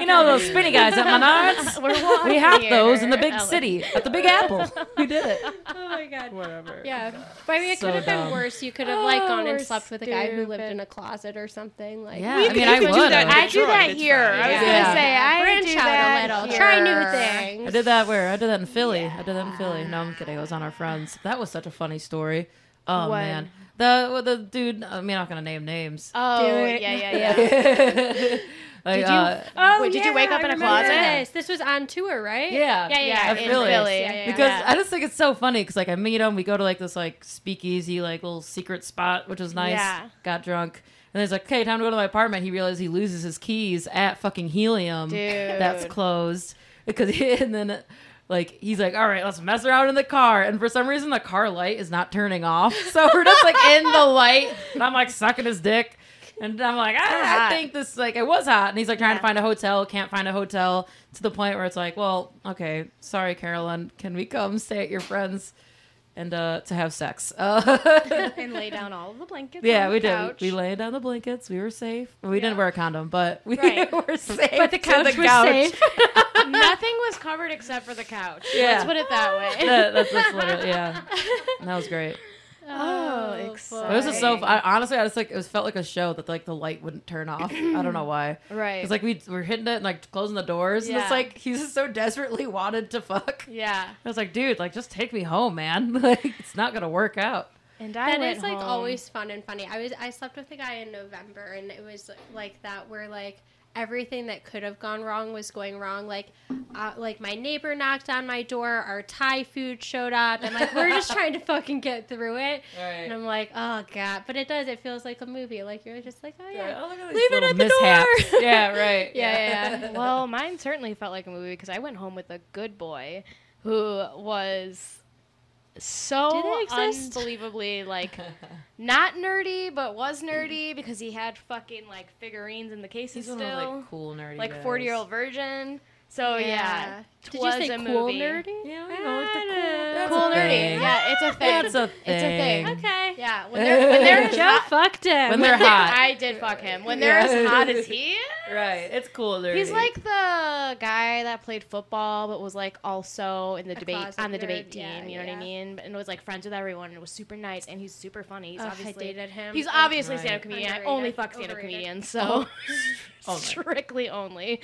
You know those spinny guys at Menards? We're we have those in the big Ellen. city at the Big Apple. We did it. Oh my god. Whatever. Yeah, but I mean, it So could have been worse. You could have like Oh, gone and we're slept with a guy who lived in a closet or something. Like, Yeah, We I could- mean, I would. do that. I do that here. I was gonna say I branch do out a little, here. try new things. I did that where? I did that in Philly. I did that in Philly. No, I'm kidding. It was on our friends. That was such a funny story. Oh When? man, the well, the dude. I mean, I'm not gonna name names. Oh Do yeah, yeah, yeah. like, Did you- uh, Oh, Wait, did you wake up I in a closet? This. this was on tour, right? Yeah. yeah, yeah. Yeah, in Philly. Philly. Yeah, yeah, because Yeah. I just think it's so funny because like I meet him, we go to like this like speakeasy like little secret spot, which is nice. Yeah. Got drunk. And he's like, "Okay, time to go to my apartment." He realizes he loses his keys at fucking Helium. Dude. That's closed because he, and then like he's like, "All right, let's mess around in the car." And for some reason, the car light is not turning off, so we're just like in the light, and I'm like sucking his dick. And I'm like, ah, I think this like it was hot, and he's like trying Yeah. to find a hotel, can't find a hotel to the point where it's like, well, okay, sorry, Carolyn, can we come stay at your friend's and uh to have sex? Uh, and lay down all of the blankets. yeah, on we the did. We laid down the blankets. We were safe. We didn't wear a condom, but we Right. were safe. But the to couch was safe. Nothing was covered except for the couch. Yeah. Let's put it that way. That- that's, that's literally yeah. That was great. Oh, oh It was just so. I, honestly, I just like it was felt like a show that like the light wouldn't turn off. I don't know why. right. It's like we were hitting it and like closing the doors, and it's like he's just so desperately wanted to fuck. yeah. I was like, dude, like just take me home, man. Like it's not gonna work out. And I That went is like home. always fun and funny. I was I slept with a guy in November and it was like that where like everything that could have gone wrong was going wrong. Like uh, like my neighbor knocked on my door, our Thai food showed up, and like we're just trying to fucking get through it. And I'm like, oh god, but it does. It feels like a movie. Like you're just like, oh yeah. Oh, look at Leave it little at the mishaps. door. yeah, right. Yeah, yeah, yeah. well, mine certainly felt like a movie because I went home with a good boy who was Do so unbelievably like not nerdy, but was mm-hmm. nerdy because he had fucking like figurines in the cases He's one still, of like cool nerdy like forty year old virgin. So yeah, Did you was say a cool movie. nerdy? Yeah, you know, like the cool, that's cool a nerdy. thing. Yeah, it's a thing. That's a thing. It's a thing. Okay. Yeah, when they're when they're Joe hot, fucked him. When they're hot. I did fuck him. When they're Yeah. as hot as he is. Right. It's cool nerdy. He's like the guy that played football, but was like also in the A debate on the debate nerd, team. yeah, you know what. I mean? And was like friends with everyone, and was super nice, and he's super funny. He's Oh, I obviously dated him. he's Oh, obviously a Right. stand-up comedian. I only fuck stand-up Overrated. comedians, so Oh, oh my. strictly only,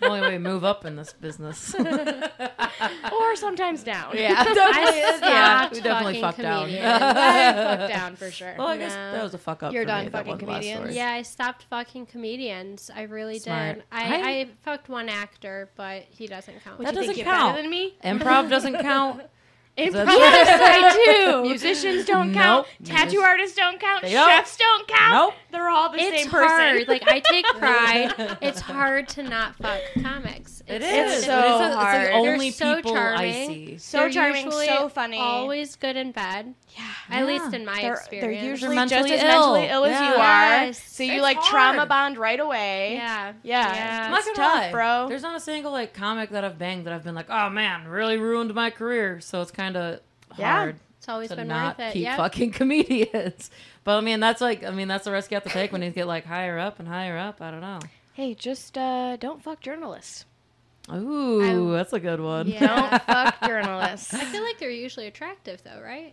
the only way we move up in this business. or sometimes down. yeah, I yeah, stopped we definitely fucking fucked down. comedians. I fucked down for sure. Well, I guess No. that was a fuck up. You're for done me, that fucking one last comedians? story. Yeah, I stopped fucking comedians. I really Smart. did. I, I- I, fucked one actor, but he doesn't count. That you doesn't you're count. better than me? Improv doesn't count. Improv. That's- Yes, I do. Musicians don't count. Tattoo Musis- artists don't count. They don't. Chefs don't count. Nope. They're all the it's same person. hard. Like I take pride. it's hard to not fuck comics. It It's- is. It's but so it's, it's hard. like They're only so people I charming. see. so They're charming, so funny. Always good in bed. Yeah. At least in my They're, experience. they're usually just mentally as mentally ill. ill as you Yeah. are. Yes. So you It's like trauma bond right away. yeah. Yeah. Yeah. I'm not It's gonna tough, lie, bro. There's not a single like comic that I've banged that I've been like, oh man, really ruined my career. So it's kind of Yeah. hard It's always to been not worth it. keep Yeah. fucking comedians. But I mean, that's like, I mean, that's the risk you have to take when you get like higher up and higher up. I don't know. Hey, just uh, don't fuck journalists. Ooh, that's a good one. Yeah. Don't fuck journalists. I feel like they're usually attractive though, right?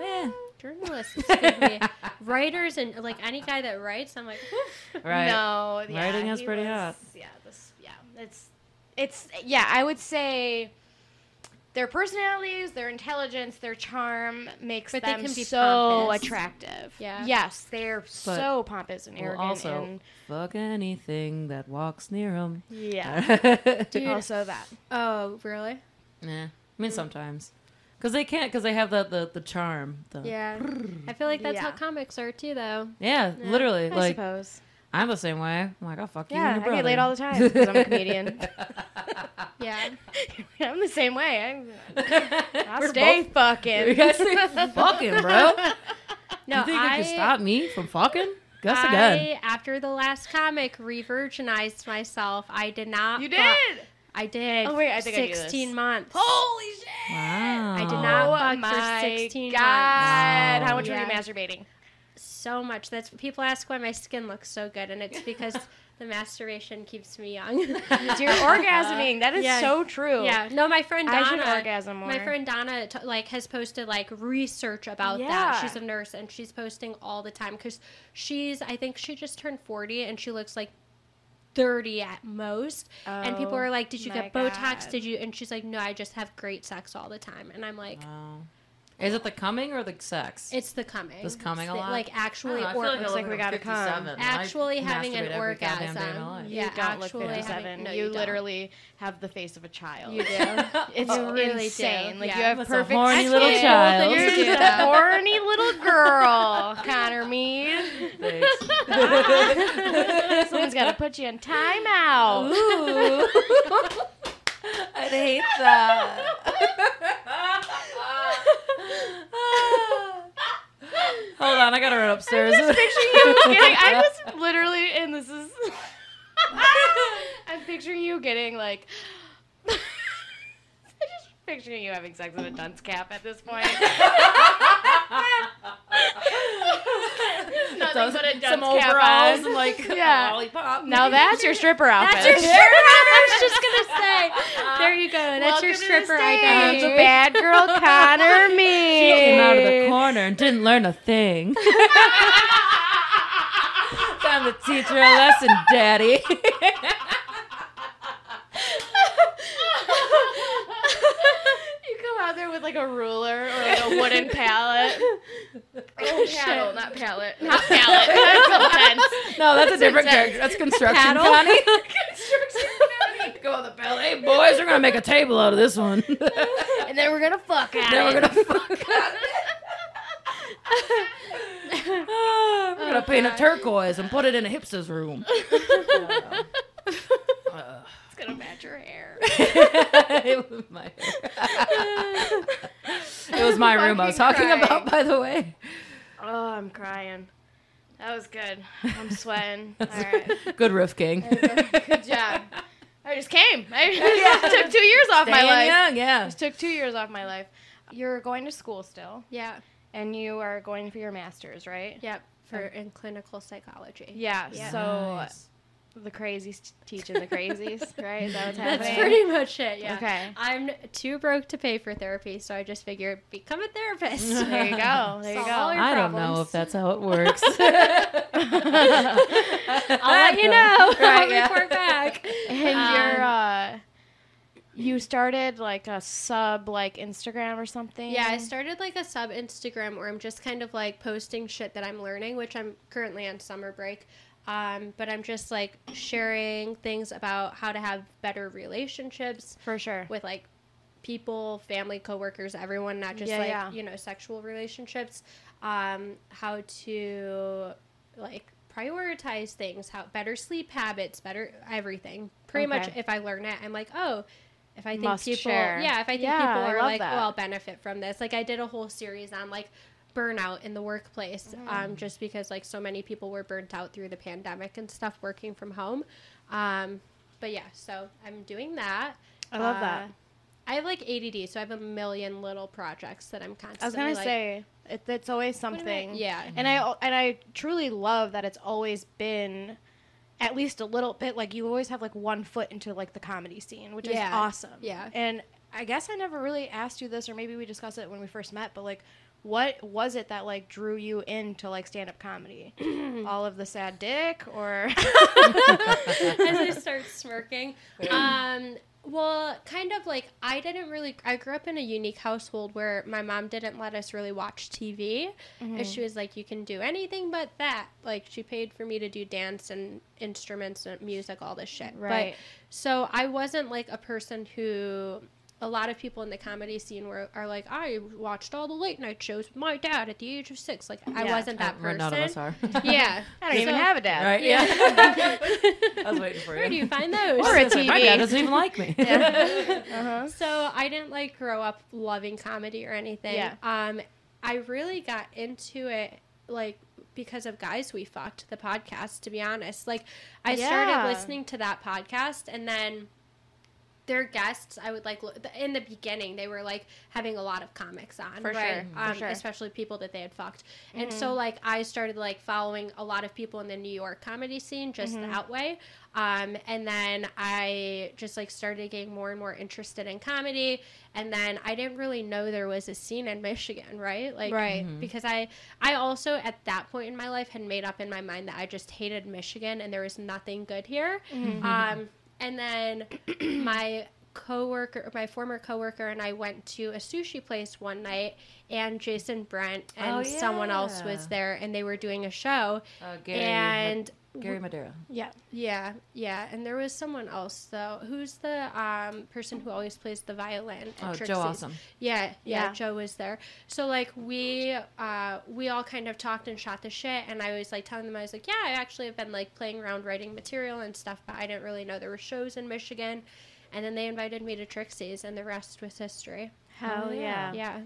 Eh, Journalists could be writers and like any guy that writes, I'm like, woof. right. No, yeah, Writing is pretty was- hot. Yeah, this, yeah. it's it's yeah. I would say their personalities, their intelligence, their charm makes But they them can be so pompous. attractive. Yeah. Yes, they're so pompous and Well, arrogant. also, and fuck anything that walks near them. yeah. Dude. Also that. Oh, really? Yeah, I mean sometimes, because they can't, because they have the the, the charm. The, Yeah. I feel like that's how comics are too, though. yeah, literally. I like suppose. I'm the same way. I'm like, oh fuck you. Yeah, and I your get laid all the time because I'm a comedian. Yeah. I'm the same way. I'm, I'll We're stay both- fucking. You guys say fucking, bro. No, you think I, you can stop me from fucking? Guess I, again. after the last comic, re-virginized myself. I did not. You fu- did. I did. Oh, wait, I think I knew this. 16 months. Holy shit! Wow. I did not Oh fuck my for 16 God. months. How much Yeah. were you masturbating? So much. That's people ask why my skin looks so good, and it's because the masturbation keeps me young. Because you're orgasming. That is Yeah. so true. Yeah, no, my friend Donna. I should orgasm more. My friend Donna t- like has posted like research about Yeah. that. She's a nurse and she's posting all the time because she's I think she just turned forty and she looks like thirty at most. and people Oh, are like, "Did you my get Botox? God. Did you?" And she's like, "No, I just have great sex all the time." And I'm like. Wow. Is it the coming or the sex? It's the coming. This coming It's a the- lot? Like actually, don't know, I or feel like looks like we gotta come. 57, I actually having an masturbate every goddamn day of my orgasm. life. You Yeah, don't look actually 57. having- no, you, you literally have the face of a child. You do. It's You really do. insane. Like Yeah. you have That's a perfect horny skin. little child. You're just a horny little girl, Connor Mead. Thanks. Someone's got to put you in timeout. Ooh. I'd hate that. Hold on, I gotta run upstairs. I'm just picturing you getting. I was literally, and this is. I'm picturing you getting like. I'm just picturing you having sex in a dunce cap at this point. Nothing but a dunce some overalls and like Yeah. a lollipop. Now that's your stripper outfit. That's your stripper. I was just gonna say. There you go. That's your to the stripper stage, identity. Um, bad girl Connor me. She came out of the corner and didn't learn a thing. Time to teach her a lesson, Daddy. you come out there with like a ruler or like a wooden pallet. Oh, paddle, not pallet. Not pallet. That's no, that's a different character. That's construction, Paddle? Connie. Go on the pallet. Hey, boys, we're gonna make a table out of this one. And then we're gonna fuck at then it. we're gonna fuck it. Ah, we're gonna paint it turquoise and put it in a hipster's room. Uh, It's gonna match your hair. it was my It was my room I was talking crying. about, by the way. Oh, I'm crying. That was good. I'm sweating. All right. Good riff, King. Good job. I just came. I took two years off my life. young, yeah. Just took two years off my life. You're going to school still, Yeah. and you are going for your master's, right? Yep. For in clinical psychology. Yeah. Yeah. So Nice. The crazies teaching the crazies, right? Is that what's happening? That's pretty much it. Yeah. Okay. I'm too broke to pay for therapy, so I just figured become a therapist. There you go. There you Solve go. all your I don't know if that's how it works. I'll let you know. Right, I'll yeah. report back. And Um, you're uh you started like a sub like Instagram or something. Yeah, I started like a sub Instagram where I'm just kind of like posting shit that I'm learning, which I'm currently on summer break. Um, but I'm just like sharing things about how to have better relationships for sure. with like people, family, coworkers, everyone, not just Yeah, like, yeah. you know, sexual relationships. Um, how to like prioritize things, how better sleep habits, better everything. Pretty much if I learn it, I'm like, oh, if I think Must people share. Yeah, if I think Yeah, people are like, that. oh, I'll benefit from this. Like I did a whole series on like burnout in the workplace Mm-hmm. um, just because like so many people were burnt out through the pandemic and stuff working from home um, but yeah so i'm doing that I love Uh, that. I have like ADD, so I have a million little projects that I'm constantly. I was gonna like, say it, it's always what am I- something. Yeah. And I and I truly love that it's always been at least a little bit like you always have like one foot into like the comedy scene, which Yeah. is awesome. Yeah. And I guess I never really asked you this, or maybe we discussed it when we first met, but like, what was it that like drew you into like stand up comedy? All of the sad dick or as I start smirking. Um, well, kind of like I didn't really. I grew up in a unique household where my mom didn't let us really watch TV, and she was like, "You can do anything but that." Like she paid for me to do dance and instruments and music, all this shit. Right. But so I wasn't like a person who. A lot of people in the comedy scene were are like, I watched all the late night shows with my dad at the age of six. Like I wasn't that Uh, person. None of us are. Yeah, I don't even have a dad. Right? Yeah. I was waiting for you. Where do you find those? Or a It's like, My TV. dad doesn't even like me. Uh-huh. So I didn't like grow up loving comedy or anything. Yeah. Um, I really got into it like because of guys we fucked the podcast. To be honest, like I Yeah. started listening to that podcast and then. Their guests, I would like in the beginning. They were like having a lot of comics on, For right? sure, for Um, sure. Especially people that they had fucked, and so like I started like following a lot of people in the New York comedy scene just that way. Um, and then I just like started getting more and more interested in comedy. And then I didn't really know there was a scene in Michigan, right? Like, Right. because I, I also at that point in my life had made up in my mind that I just hated Michigan and there was nothing good here. Um, and then my coworker, my former coworker, and I went to a sushi place one night, and Jason Brent and Oh, someone else was there, and they were doing a show. Uh, Gary, and Gary Madera. Yeah. yeah, yeah, and there was someone else though. Who's the um, person who always plays the violin? At Oh, Joe Awesome. Yeah, yeah, Yeah. Joe was there. So like we uh, we all kind of talked and shot the shit, and I was like telling them I was like, yeah, I actually have been like playing around writing material and stuff, but I didn't really know there were shows in Michigan. And then they invited me to Trixie's, and the rest was history. Hell Oh, yeah. yeah. Yeah,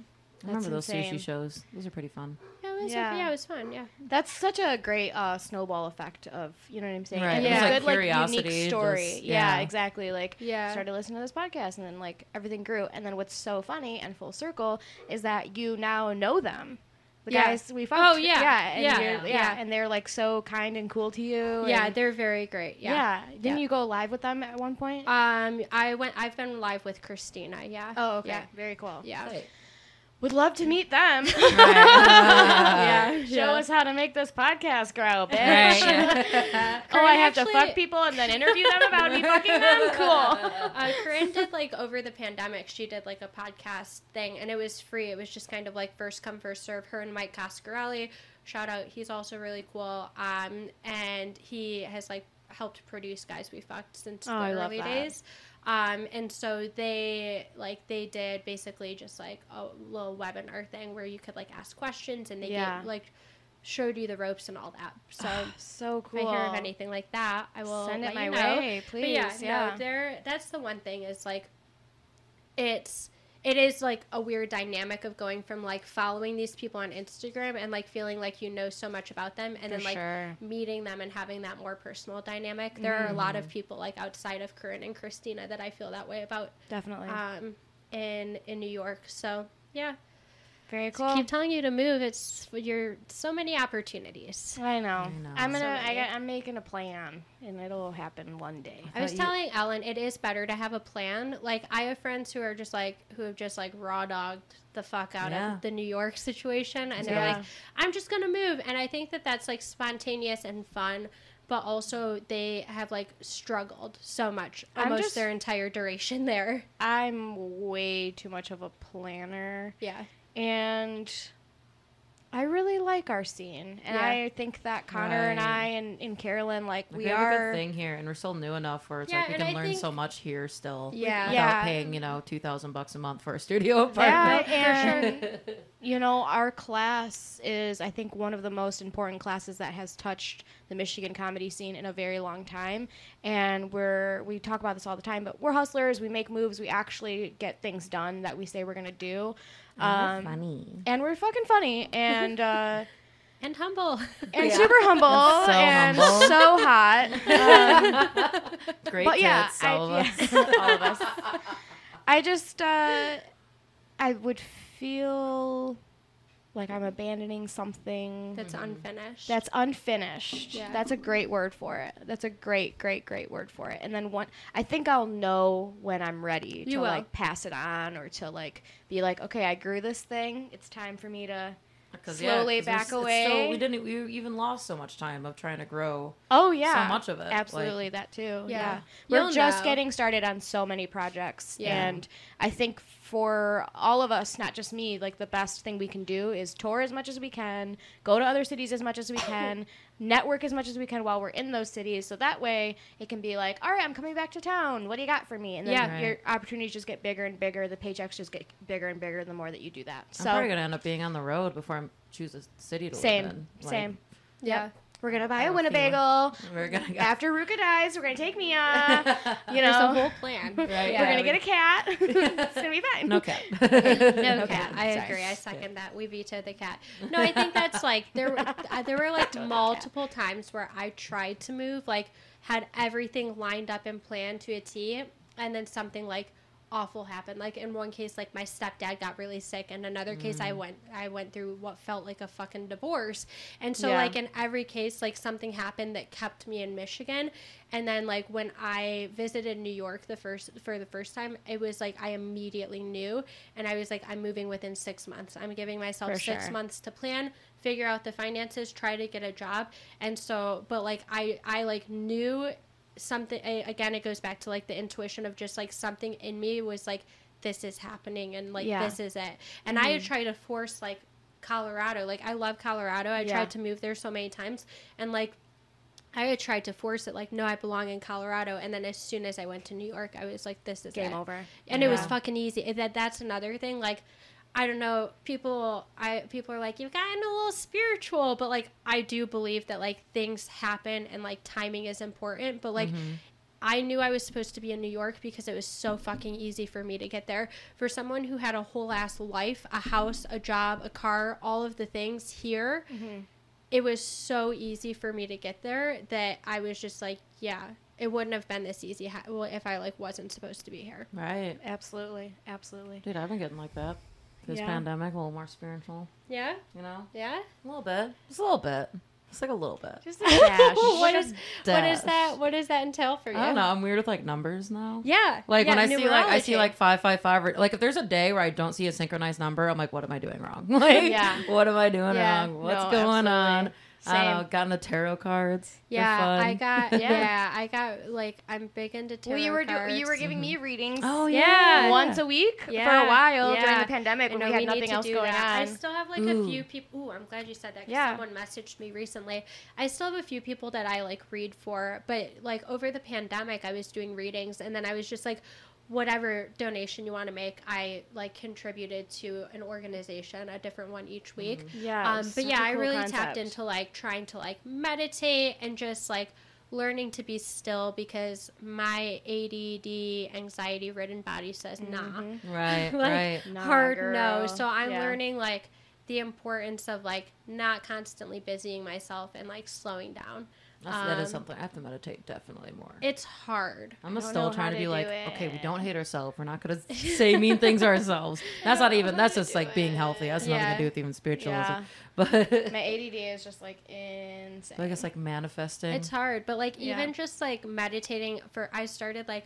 I remember those insane. sushi shows. Those are pretty fun. yeah, it was Yeah. yeah, it was fun. Yeah, That's such a great uh, snowball effect of you know what I'm saying. Right. And It was it's like good like curiosity, unique story. just- yeah. yeah. exactly. Like Yeah. started listening to this podcast and then like everything grew. And then what's so funny and full circle is that you now know them. The Yeah. guys we fucked. Oh, yeah. yeah, and Yeah. yeah, Yeah. and they're like so kind and cool to you. yeah, and- they're very great. yeah. Yeah. Didn't Yeah. you go live with them at one point? Um, I went. I've been live with Krystyna. Yeah. oh, okay, Yeah. very cool. Yeah. Would love to meet them. Yeah. Show yeah. us how to make this podcast grow, bitch. Right. oh, I have to fuck people and then interview them about me fucking them. Cool. uh, Corinne did like over the pandemic, she did like a podcast thing, and it was free. It was just kind of like first come first serve. Her and Mike Cascarelli, shout out, he's also really cool. Um, and he has like helped produce guys we fucked since Oh, the I love early that. Um, and so they like they did basically just like a little webinar thing where you could like ask questions and they Yeah. gave, like showed you the ropes and all that. So So if cool. I hear of anything like that, I will Send it my you know. way, please. But yeah, yeah. no, there. That's the one thing is like, it's it is like a weird dynamic of going from like following these people on Instagram and like feeling like you know so much about them, and For then like sure. meeting them and having that more personal dynamic. There are a lot Mm-hmm. of people like outside of Corinne and Krystyna that I feel that way about Definitely. um, in in New York. So yeah, Very Just cool. keep telling you to move. It's you're so many opportunities. I know. know. I'm gonna. I got, I'm making a plan, and it'll happen one day. I was you- telling Ellen it is better to have a plan. Like I have friends who are just like who have just like raw dogged the fuck out Yeah. of the New York situation, and they're like, "I'm just gonna move," and I think that that's like spontaneous and fun. But also, they have like struggled so much almost just- their entire duration there. I'm way too much of a planner, Yeah, and I really like our scene, and Yeah. I think that Connor and I and, and Carolyn, like Like, we we have a are. good thing here, and we're still new enough where it's Yeah, like we can I learn think- so much here still. Yeah. without Yeah. paying you know two thousand bucks a month for a studio apartment. Yeah, apartment. and you know, our class is, I think, one of the most important classes that has touched the Michigan comedy scene in a very long time. And we're we talk about this all the time, but we're hustlers. We make moves. We actually get things done that we say we're gonna do. Um, funny. and we're fucking funny and uh, and humble. and Yeah. super humble So and humble. so hot. Um, Great but yeah, tits, all I, of us. yeah, all of us. I just, uh, I would feel like I'm abandoning something That's mm-hmm. unfinished. that's unfinished. Yeah. That's a great word for it. That's a great, great, great word for it. And then one, I think I'll know when I'm ready to will. like pass it on or to like be like, okay, I grew this thing. It's time for me to. 'Cause, Slowly 'cause back it's- it's away. Still, we didn't. We even lost so much time of trying to grow. Oh yeah, So much of it, like- Absolutely, that too. Yeah, Yeah. we're You'll just know. getting started on so many projects, Yeah. and I think for all of us, not just me, like the best thing we can do is tour as much as we can, go to other cities as much as we can, network as much as we can while we're in those cities. So that way, it can be like, all right, I'm coming back to town. What do you got for me? And then Yeah. Right. your opportunities just get bigger and bigger. The paychecks just get bigger and bigger the more that you do that. So I'm probably gonna end up being on the road before I choose a city to same, live in. Like, same. yeah. We're gonna buy I a have a. Winnebago. We're gonna go. After Ruka dies, we're gonna take Mia. You There's a know, whole plan. Right, we're gonna we- get a cat. it's gonna be fine. no cat. No Okay, cat. I sorry. agree. I second that. We vetoed the cat. No, I think that's like there. were- uh, There were like multiple times where I tried to move, like had everything lined up and planned to a T, and then something like awful happened. Like in one case, like my stepdad got really sick. and another case, I mm. went I went through what felt like a fucking divorce. And so Yeah. like in every case, like something happened that kept me in Michigan. And then like when I visited New York the first for the first time, it was like I immediately knew, and I was like, I'm moving within six months. I'm giving myself For six sure. months to plan, figure out the finances, try to get a job. And so, but like I I like knew something a- again it goes back to like the intuition of just like something in me was like this is happening and like Yeah. this is it and i mm-hmm. had tried to force like colorado like i love colorado i Yeah. tried to move there so many times and like i had tried to force it like no i belong in colorado and then as soon as i went to new york i was like this is Game it. over. and it was fucking easy that that's another thing like I don't know. People, I people are like, you've gotten a little spiritual, but like, I do believe that like things happen and like timing is important. But like, mm-hmm. I knew I was supposed to be in New York because it was so fucking easy for me to get there. For someone who had a whole ass life, a house, a job, a car, all of the things here, mm-hmm. it was so easy for me to get there that I was just like, yeah, it wouldn't have been this easy ha- well, if I like wasn't supposed to be here. Right. Absolutely, absolutely. Dude, I've been getting like that. This Yeah. pandemic, a little more spiritual. Yeah, You know, yeah. a little bit. Just a little bit. Just like a little bit. Just a dash. what is a what is that? What does that entail for you? I don't know. I'm weird with like numbers now. Yeah, Like yeah, when I see like I see like five five five or like if there's a day where I don't see a synchronized number, I'm like, what am I doing wrong? Like, Yeah. what am I doing Yeah. wrong? What's No, going absolutely. on? I don't know. Gotten the tarot cards. Yeah. I got Yeah. yeah. I got like I'm big into tarot well, you were do- you were giving me mm-hmm. readings. Oh Yeah. once a week for a while during the pandemic I when we had need nothing else going that. I still have like Ooh. a few people. Ooh, I'm glad you said that. 'cause Yeah. someone messaged me recently. I still have a few people that I like read for, but like over the pandemic, I was doing readings, and then I was just like, whatever donation you want to make, I like contributed to an organization, a different one each week. Yeah, Um, but a yeah, I really concept. tapped into like trying to like meditate and just like learning to be still because my ADD, anxiety ridden body says nah. Right. like right. Nah, hard no. So I'm Yeah. learning like the importance of like not constantly busying myself and like slowing down. That's, that is Um, something I have to meditate definitely more. It's hard. I'm still trying to to be like, it. okay, we don't hate ourselves. We're not gonna say mean things ourselves. That's not even. That's just like being healthy. That's nothing to do with even spiritualism. Yeah. But My ADD is just like insane. I guess like manifesting. It's hard, but like Yeah. even just like meditating for I started like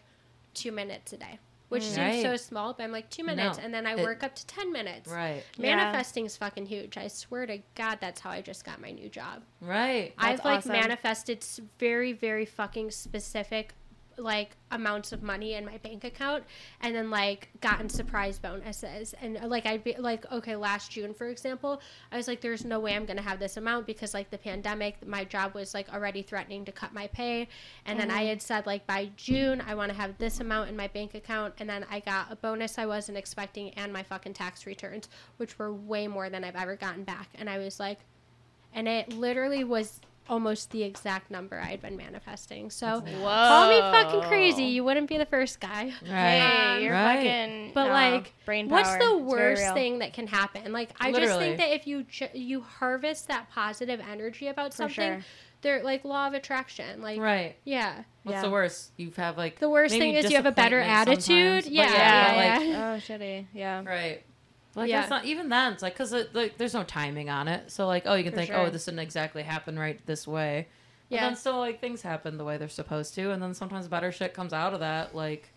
2 minutes a day, which mm. seems Right. so small, but I'm like 2 minutes No, and then I it- work up to 10 minutes. right. Yeah. Manifesting is fucking huge. I swear to God, that's how I just got my new job. Right. I've like awesome. manifested very, very fucking specific like amounts of money in my bank account and then like gotten surprise bonuses. And uh, like I'd be like okay last June for example I was like there's no way I'm gonna have this amount because like the pandemic my job was like already threatening to cut my pay. And then I had said like by June I want to have this amount in my bank account. And then I got a bonus I wasn't expecting and my fucking tax returns which were way more than I've ever gotten back. And I was like and it literally was almost the exact number I had been manifesting. So Whoa. call me fucking crazy. You wouldn't be the first guy. Right. Hey, you're right. fucking. But no, like, brain what's the It's worst thing that can happen? Like, I just think that if you ju- you harvest that positive energy about For something, sure. they're like law of attraction. Like, Right. yeah. What's Yeah. the worst? You have like The worst thing is you have a better attitude. sometimes, but Yeah, yeah, yeah, like- yeah. Oh shitty. Yeah. Right. Like Yeah. that's not even then. It's like because like there's no timing on it. So like oh you can For think sure. oh this didn't exactly happen right this way. But Yeah. then still like things happen the way they're supposed to, and then sometimes better shit comes out of that like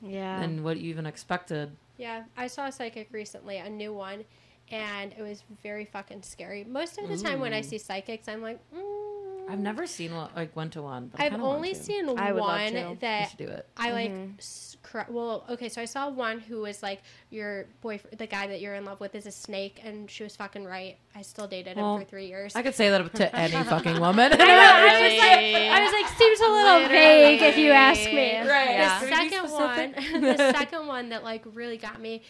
Yeah. than what you even expected. Yeah, I saw a psychic recently, a new one, and it was very fucking scary. Most of the time when I see psychics, I'm like, mm. I've never seen like went to one. But I I've only to. seen I would love one to. That do it. I like. Mhm. S- cor- Well, okay, so I saw one who was like your boyfriend, the guy that you're in love with, is a snake, and she was fucking right. I still dated him Well, for three years. I could say that to any fucking woman. I, know, I was like, I was like, seems a little vague if you ask me. Right. Yeah. The Can we be second one, the second one that like really got me,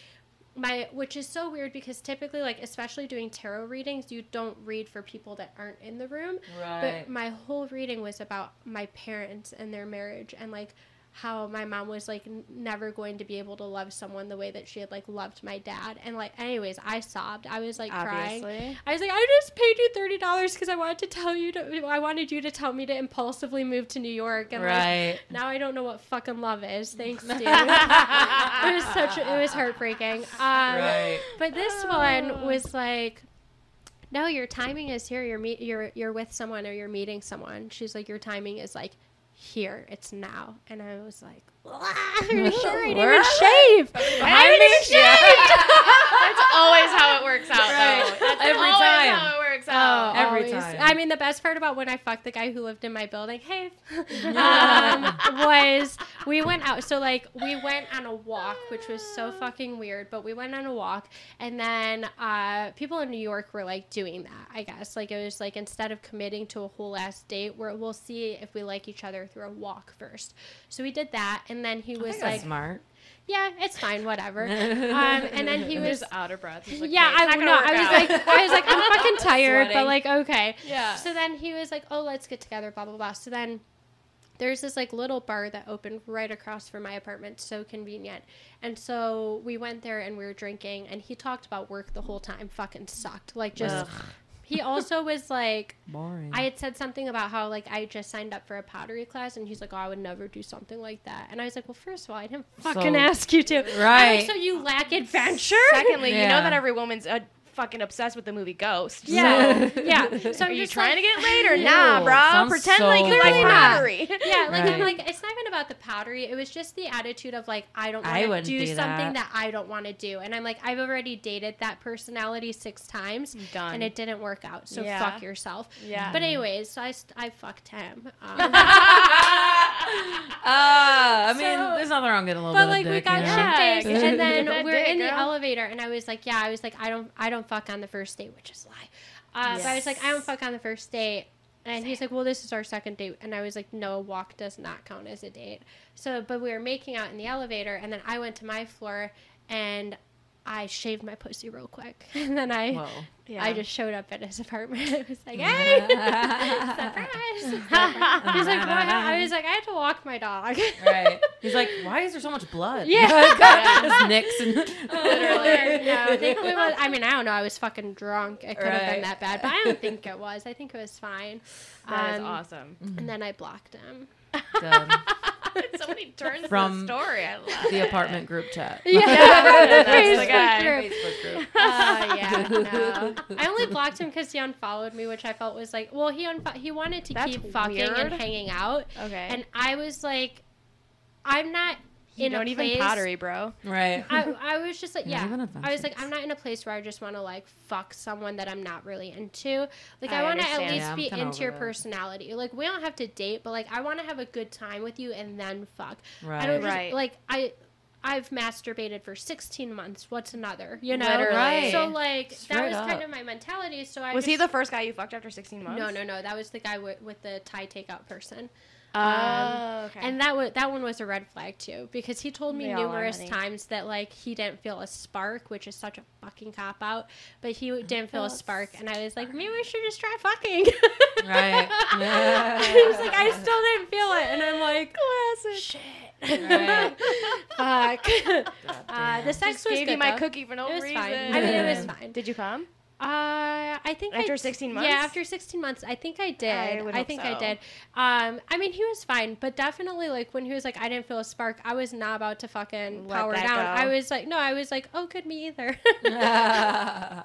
my which is so weird because typically like especially doing tarot readings, you don't read for people that aren't in the room. right. But my whole reading was about my parents and their marriage and like how my mom was like n- never going to be able to love someone the way that she had like loved my dad and like anyways I sobbed I was like crying I was like, I just paid you thirty dollars because I wanted to tell you to. I wanted you to tell me to impulsively move to New York, and like, now I don't know what fucking love is. Thanks, dude. it was such. A, it was heartbreaking. Um, right. But this one was like, no, your timing is here. You're meet. You're you're with someone or you're meeting someone. She's like, your timing is like here. It's now. And I was like, I'm sure I didn't Where even am shave. I haven't even shaved. That's always how it works out, Right. though. That's Every time. Works Oh. Every always. time. I mean, the best part about when I fucked the guy who lived in my building, hey, um, was we went out. So like we went on a walk, which was so fucking weird. But we went on a walk, and then uh, people in New York were like doing that. I guess like it was like instead of committing to a whole ass date, where we'll see if we like each other through a walk first. So we did that, and then he was like, smart. "Yeah, it's fine, whatever." um, and then he was just out of breath. Like, yeah, "Okay, it's I not gonna no, I was out." like, I was like, I'm fucking tired, but like, okay. Yeah. So then he was like, oh, let's get together, blah blah blah. So then there's this like little bar that opened right across from my apartment, so convenient. And so we went there and we were drinking, and he talked about work the whole time. Fucking sucked. Like just. Ugh. He also was like, Boring. I had said something about how like I just signed up for a pottery class, and he's like, "Oh, I would never do something like that." And I was like, "Well, first of all, I didn't fucking So- ask you to." I'm Right. like, so you lack adventure. Secondly, you know that every woman's uh, fucking obsessed with the movie Ghost. Yeah, So, yeah. So are I'm you just trying like, to get laid or nah, bro? sounds Pretend so like you like Clearly not. pottery. Yeah, like I'm like it's not even about the powdery. It was just the attitude of like I don't want to do, do something that. that. I don't want to do, and I'm like I've already dated that personality six times, Done. and it didn't work out. So Yeah. fuck yourself. Yeah. But anyways, so I st- I fucked him. Um, I mean, So- there's nothing wrong getting a little but bit like of we dick, got you know? Yeah, shit faced, get and that then we're dick, in the girl. elevator, and I was like, yeah, I was like, I don't I don't fuck on the first date, which is a lie. Uh, But I was like, I don't fuck on the first date. And he's like, well, this is our second date. And I was like, no, a walk does not count as a date. So, but we were making out in the elevator. And then I went to my floor and I shaved my pussy real quick. And then I, Whoa. Yeah. I just showed up at his apartment. I was like, hey, surprise. He's like, what? I was like, I had to walk my dog. right. He's like, why is there so much blood? Yeah. Just nicks and Literally. No, I think it was. I mean, I don't know. I was fucking drunk. It could have Right. been that bad, but I don't think it was. I think it was fine. That is Um, awesome. And then I blocked him. Good. So many turns From the story. I love the it. apartment group chat. Yeah, that's the guy. group. Facebook group. Uh, yeah, no. I only blocked him because he unfollowed me, which I felt was like, well, he unfo- he wanted to That's keep fucking weird. and hanging out, Okay. and I was like, I'm not you in don't a even place. pottery, bro. Right. I, I was just like, yeah. I was like. I'm not in a place where I just want to like fuck someone that I'm not really into. Like, I, I want to at least Yeah, be into your over that. personality. Like, we don't have to date, but like, I want to have a good time with you and then fuck. I Right. don't just, Right. like I. I've masturbated for 16 months. What's another? You know, Literally. Right. so like that Straight was kind of my mentality. So I Was he just- the first guy you fucked after 16 months? No, no, no. That was the guy with, with the Thai takeout person. Oh, Um, okay. And that was that one was a red flag too because he told me They numerous times that like he didn't feel a spark, which is such a fucking cop out. But he didn't feel a spark, and I was like, maybe we should just try fucking. Right. he was like, I still didn't feel it, and I'm like, classic. shit. Right. Fuck. Uh, the sex Just was gave good, you my though. cookie for no It was reason. fine. I mean, it was fine. Did you come? Uh, I think After I, 16 Yeah, after 16 months, I think I did. I I, would hope think I did. Um, I mean, he was fine, but definitely like when he was like, I didn't feel a spark. I was not about to fucking Let power down. go. I was like, no, I was like, oh, could me either. I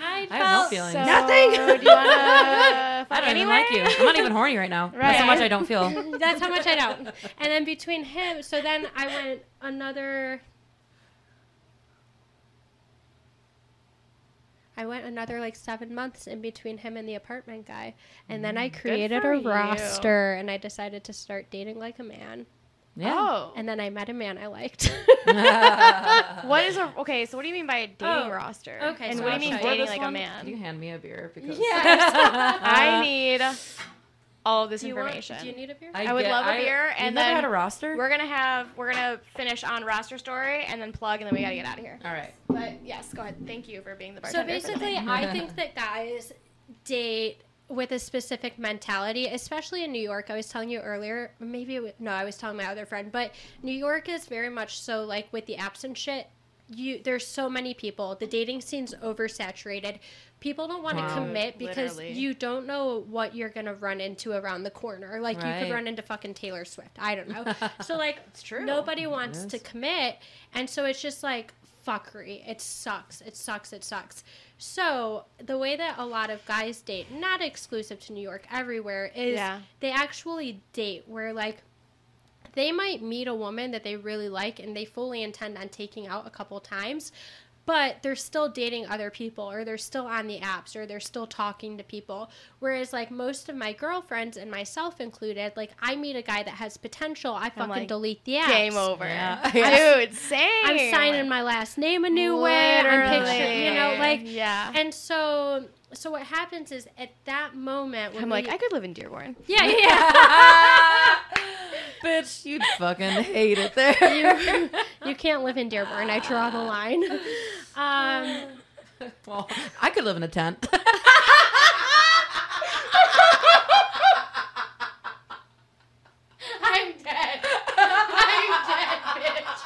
I have no felt feelings. So, Nothing. do you want to I don't even like you. I'm not even horny right now. That's how much I don't feel. That's how much I don't. And then between him, so then I went another. I went another like seven months in between him and the apartment guy. And then I mm, created for a you. roster and I decided to start dating like a man. Yeah. Oh. And then I met a man I liked. What is a okay? So what do you mean by a dating Oh, roster? okay, And so what do you mean dating like one, a Can you hand me a beer because I need all of this do you want, information. do you need a beer? I would love a beer, and never then had a roster. we're gonna have we're gonna finish on roster story and then plug, and then we gotta get out of here. All right. But yes, go ahead. Thank you for being the bartender. So basically. I think that guys date with a specific mentality, especially in New York. I was telling you earlier, maybe it was, no, I was telling my other friend, but New York is very much so like with the apps and shit. You there's so many people. The dating scene's oversaturated. People don't want to Wow. commit because Literally. you don't know what you're gonna run into around the corner. Like you could run into fucking Taylor Swift. I don't know. so like It's true. Nobody wants to commit, and so it's just like fuckery. It sucks. It sucks. It sucks. So the way that a lot of guys date, not exclusive to New York, everywhere, is Yeah. they actually date where like they might meet a woman that they really like and they fully intend on taking out a couple times but they're still dating other people or they're still on the apps or they're still talking to people whereas like most of my girlfriends and myself included like i meet a guy that has potential i fucking like, delete the apps game over. Yeah. Dude, same. i'm signing my last name a new way i'm picturing you know like yeah. and so so what happens is at that moment when I'm like, I could live in Dearborn. yeah yeah Bitch, you'd fucking hate it there. you, you can't live in Dearborn. I draw the line. Um, well, I could live in a tent. I'm dead. I'm dead, bitch.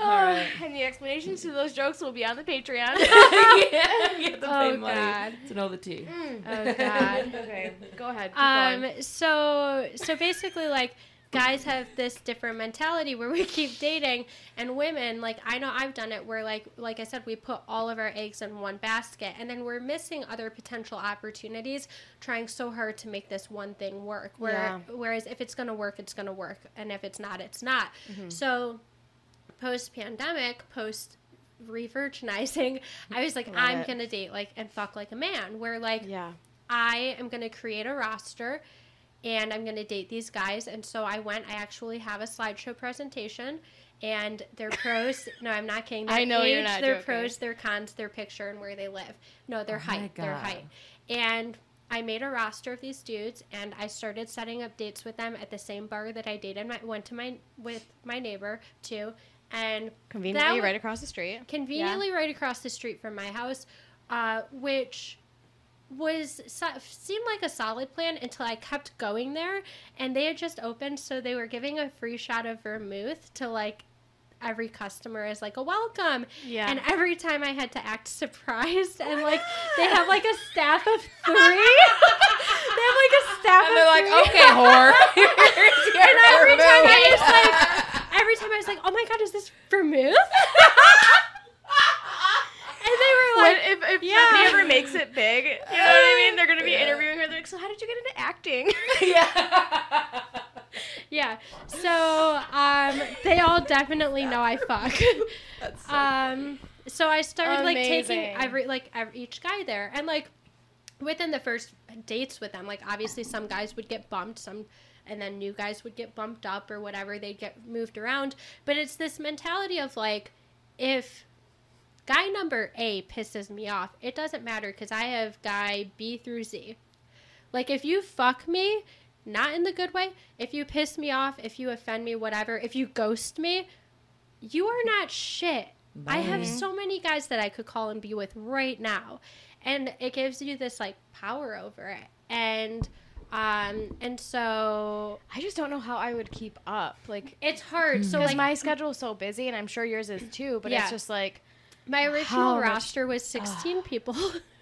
All right. And the explanations to those jokes will be on the Patreon. yeah, you have to pay Oh, money God. to know the tea. Oh God. okay, go ahead. Keep Um. going. So so basically, like guys have this different mentality where we keep dating, and women like I know I've done it where like like I said we put all of our eggs in one basket, and then we're missing other potential opportunities, trying so hard to make this one thing work. Where Yeah. whereas if it's gonna work, it's gonna work, and if it's not, it's not. Mm-hmm. So post pandemic, post re-virginizing, I was like, Love I'm it. gonna date like and fuck like a man. Where like Yeah. I am gonna create a roster and I'm gonna date these guys. And so I went, I actually have a slideshow presentation and their pros no, I'm not kidding. Their I know you're age, not their joking. pros, their cons, their picture and where they live. No, their Oh height. Their height. And I made a roster of these dudes and I started setting up dates with them at the same bar that I dated my went to my with my neighbor too. And Conveniently right across the street. conveniently right across the street from my house, uh, which was so, seemed like a solid plan until I kept going there, and they had just opened, so they were giving a free shot of vermouth to like every customer as like a welcome. Yeah. And every time I had to act surprised, and like they have like a staff of three. they have like a staff And of they're like, three. okay, whore. And every time I was like, every time I was like, oh my god, is this vermouth? and they were When, like, if if yeah. Stephanie ever makes it big, you know what I mean? They're gonna be interviewing her. They're like, so how did you get into acting? yeah. yeah. So um, they all definitely know I fuck. That's so um, so I started like taking every like every, each guy there, and like within the first dates with them, like obviously some guys would get bumped, some. And then new guys would get bumped up or whatever, they'd get moved around. But it's this mentality of like, if guy number A pisses me off, it doesn't matter because I have guy B through Z. Like if you fuck me, not in the good way, if you piss me off, if you offend me, whatever, if you ghost me, you are not shit. I have so many guys that I could call and be with right now. And it gives you this like power over it. And Um, and so I just don't know how I would keep up. Like, it's hard. So because like my schedule is so busy, and I'm sure yours is too. But Yeah. it's just like, my original How much- roster was 16 people,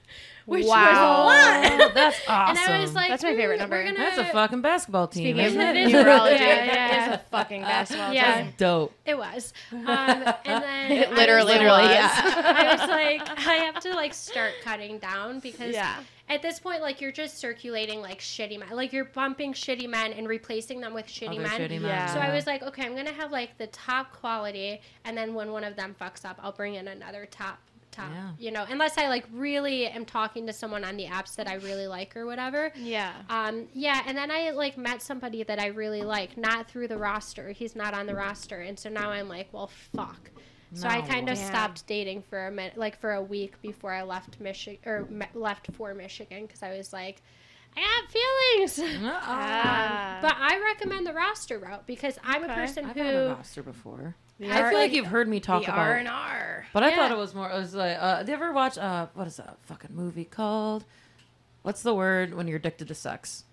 which Wow. was a lot. That's awesome. And I was like, That's my favorite "Mm, number." Gonna, that's a fucking basketball team, speaking isn't of it? numerology, Yeah, that yeah. is a fucking basketball Yeah. team. Dope. It was. Um, and then It I was literally like- was. I was like, I have to like start cutting down because Yeah. at this point, like you're just circulating like shitty men, like you're bumping shitty men and replacing them with shitty Other men. shitty men, Yeah. So I was like, okay, I'm gonna have like the top quality, and then when one of them fucks up, I'll bring in another top, top. Yeah. You know, unless I like really am talking to someone on the apps that I really like or whatever. Yeah. Um, yeah, and then I like met somebody that I really like, not through the roster. He's not on the roster, and so now I'm like, well, fuck. So I kind of Yeah. stopped dating for a minute, like for a week before I left Michigan or me- left for Michigan because I was like, I got feelings. Uh-uh. Ah. But I recommend the roster route because I'm a person I've who had a roster before. The I R- feel like you've heard me talk the about R and R. But I Yeah. thought it was more. It was like, uh, do you ever watch? Uh, what is that fucking movie called? What's the word when you're addicted to sex?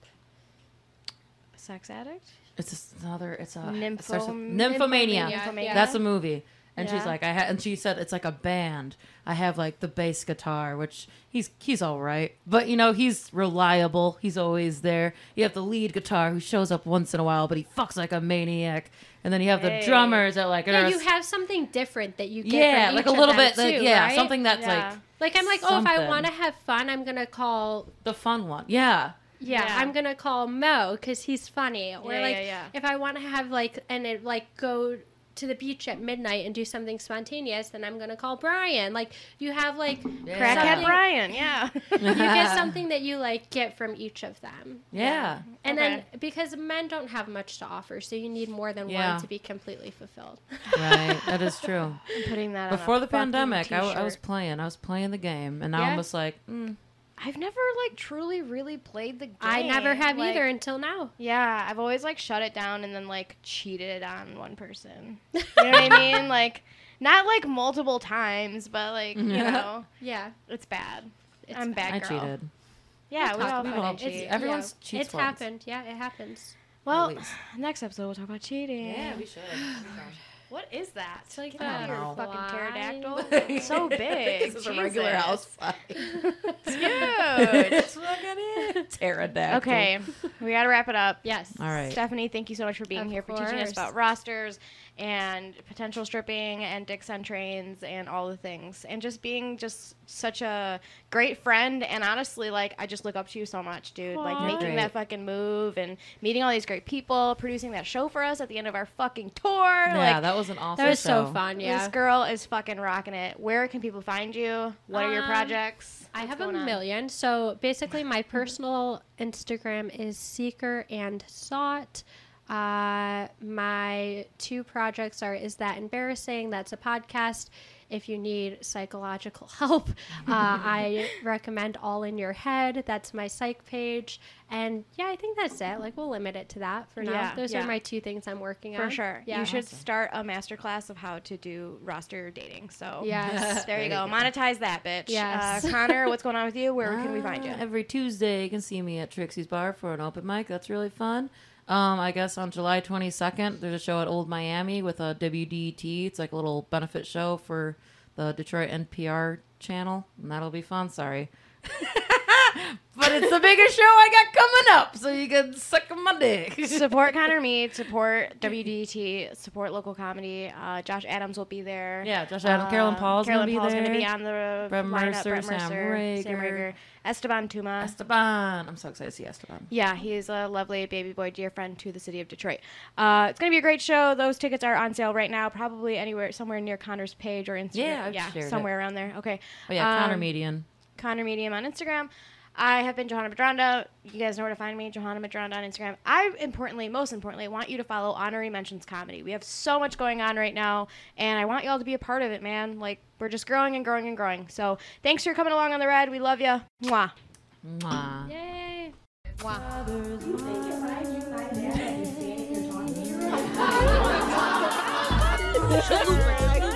Sex addict. It's another. It's a Nympho- it Nymphomania, nymphomania. That's a movie. And she's like, I ha-, and she said it's like a band. I have like the bass guitar, which he's he's all right, but you know he's reliable. He's always there. You have the lead guitar who shows up once in a while, but he fucks like a maniac. And then you have Hey. the drummers that like, yeah, you have something different that you get. yeah, from like a little them bit, like yeah, right? something that's Yeah. like Like I'm like, oh, if I want to have fun, I'm gonna call the fun one. Yeah, Yeah, Yeah. I'm gonna call Mo because he's funny. Or Yeah, like, yeah, yeah. if I want to have like and it like go to the beach at midnight and do something spontaneous, then I'm gonna call Brian. Like you have like Crackhead something- Brian. Yeah. you get something that you like get from each of them. Yeah. And Okay. then because men don't have much to offer, so you need more than Yeah. one to be completely fulfilled. right. That is true. I'm putting that Before a the fucking pandemic, I, was playing. I was playing the game, and now Yeah? I'm just like, mm, I've never like truly really played the game. I never have Like, either until now. Yeah, I've always like shut it down and then like cheated on one person. You know what I mean? Like not like multiple times, but like you know, Yeah, it's bad. it's I'm bad. bad I cheated. Yeah, We'll talk all we've all fucking. It's- cheat. Everyone's yeah, cheats It's once. happened. Yeah, it happens. Well, next episode we'll talk about cheating. Yeah, we should. Oh What is that? It's like Get out of a fucking fly. pterodactyl. so big. this is a regular Jesus. house fire. It's huge. It's fucking it. Pterodactyl. okay, we gotta wrap it up. Yes. All right. Stephanie, thank you so much for being Of here, for teaching us about rosters and potential stripping and dicks on trains and all the things. And just being just such a great friend. And honestly, like, I just look up to you so much, dude. Like, making that fucking move and meeting all these great people, producing that show for us at the end of our fucking tour. Yeah, like, that was an awesome That was show. so fun. Yeah this girl is fucking rocking it. Where can people find you? What are your Um, projects? I have a going on? million. So basically, my personal Instagram is Seeker and Sought. Uh, my two projects are Is That Embarrassing? That's a podcast. If you need psychological help, uh, I recommend All in Your Head. That's my psych page. And yeah, I think that's it. Like, we'll limit it to that for now. Yeah, Those yeah. are my two things I'm working on. For sure. Yeah. You should start a masterclass of how to do roster dating. So Yes. there you There go. you go. Monetize that bitch. Yes. Uh, Connor, what's going on with you? Where can we find you? Uh, Every Tuesday, you can see me at Trixie's Bar for an open mic. That's really fun. Um, I guess on July 22nd, there's a show at Old Miami with a WDET. It's like a little benefit show for the Detroit NPR channel, and that'll be fun. Sorry. but it's the biggest show I got coming up, so you can suck my dick. support Connor Mead, support WDET, support local comedy. Uh, Josh Adams will be there. yeah, Josh Adams, Uh, Carolyn Paul's Carolyn gonna be Paul's there. gonna be on the Brett lineup. Mercer, Brett Sam Mercer, Sam Rager. Rager, Esteban Tuma. Esteban. I'm so excited to see Esteban. Yeah, he's a lovely baby boy, dear friend to the city of Detroit. Uh, it's gonna be a great show. Those tickets are on sale right now, probably anywhere, somewhere near Connor's page or Instagram. Yeah, I've yeah, shared it. somewhere around there. Okay. Oh yeah, Connor Um, Median. Connor Medium on Instagram. I have been Johanna Madronda. You guys know where to find me, Johanna Madronda on Instagram. I importantly, most importantly, want you to follow Honorary Mentions Comedy. We have so much going on right now, and I want y'all to be a part of it, man. Like we're just growing and growing and growing. So thanks for coming along on the ride. We love you. Mwah. Mwah. Yay. Chalupa, chalupa, tequila.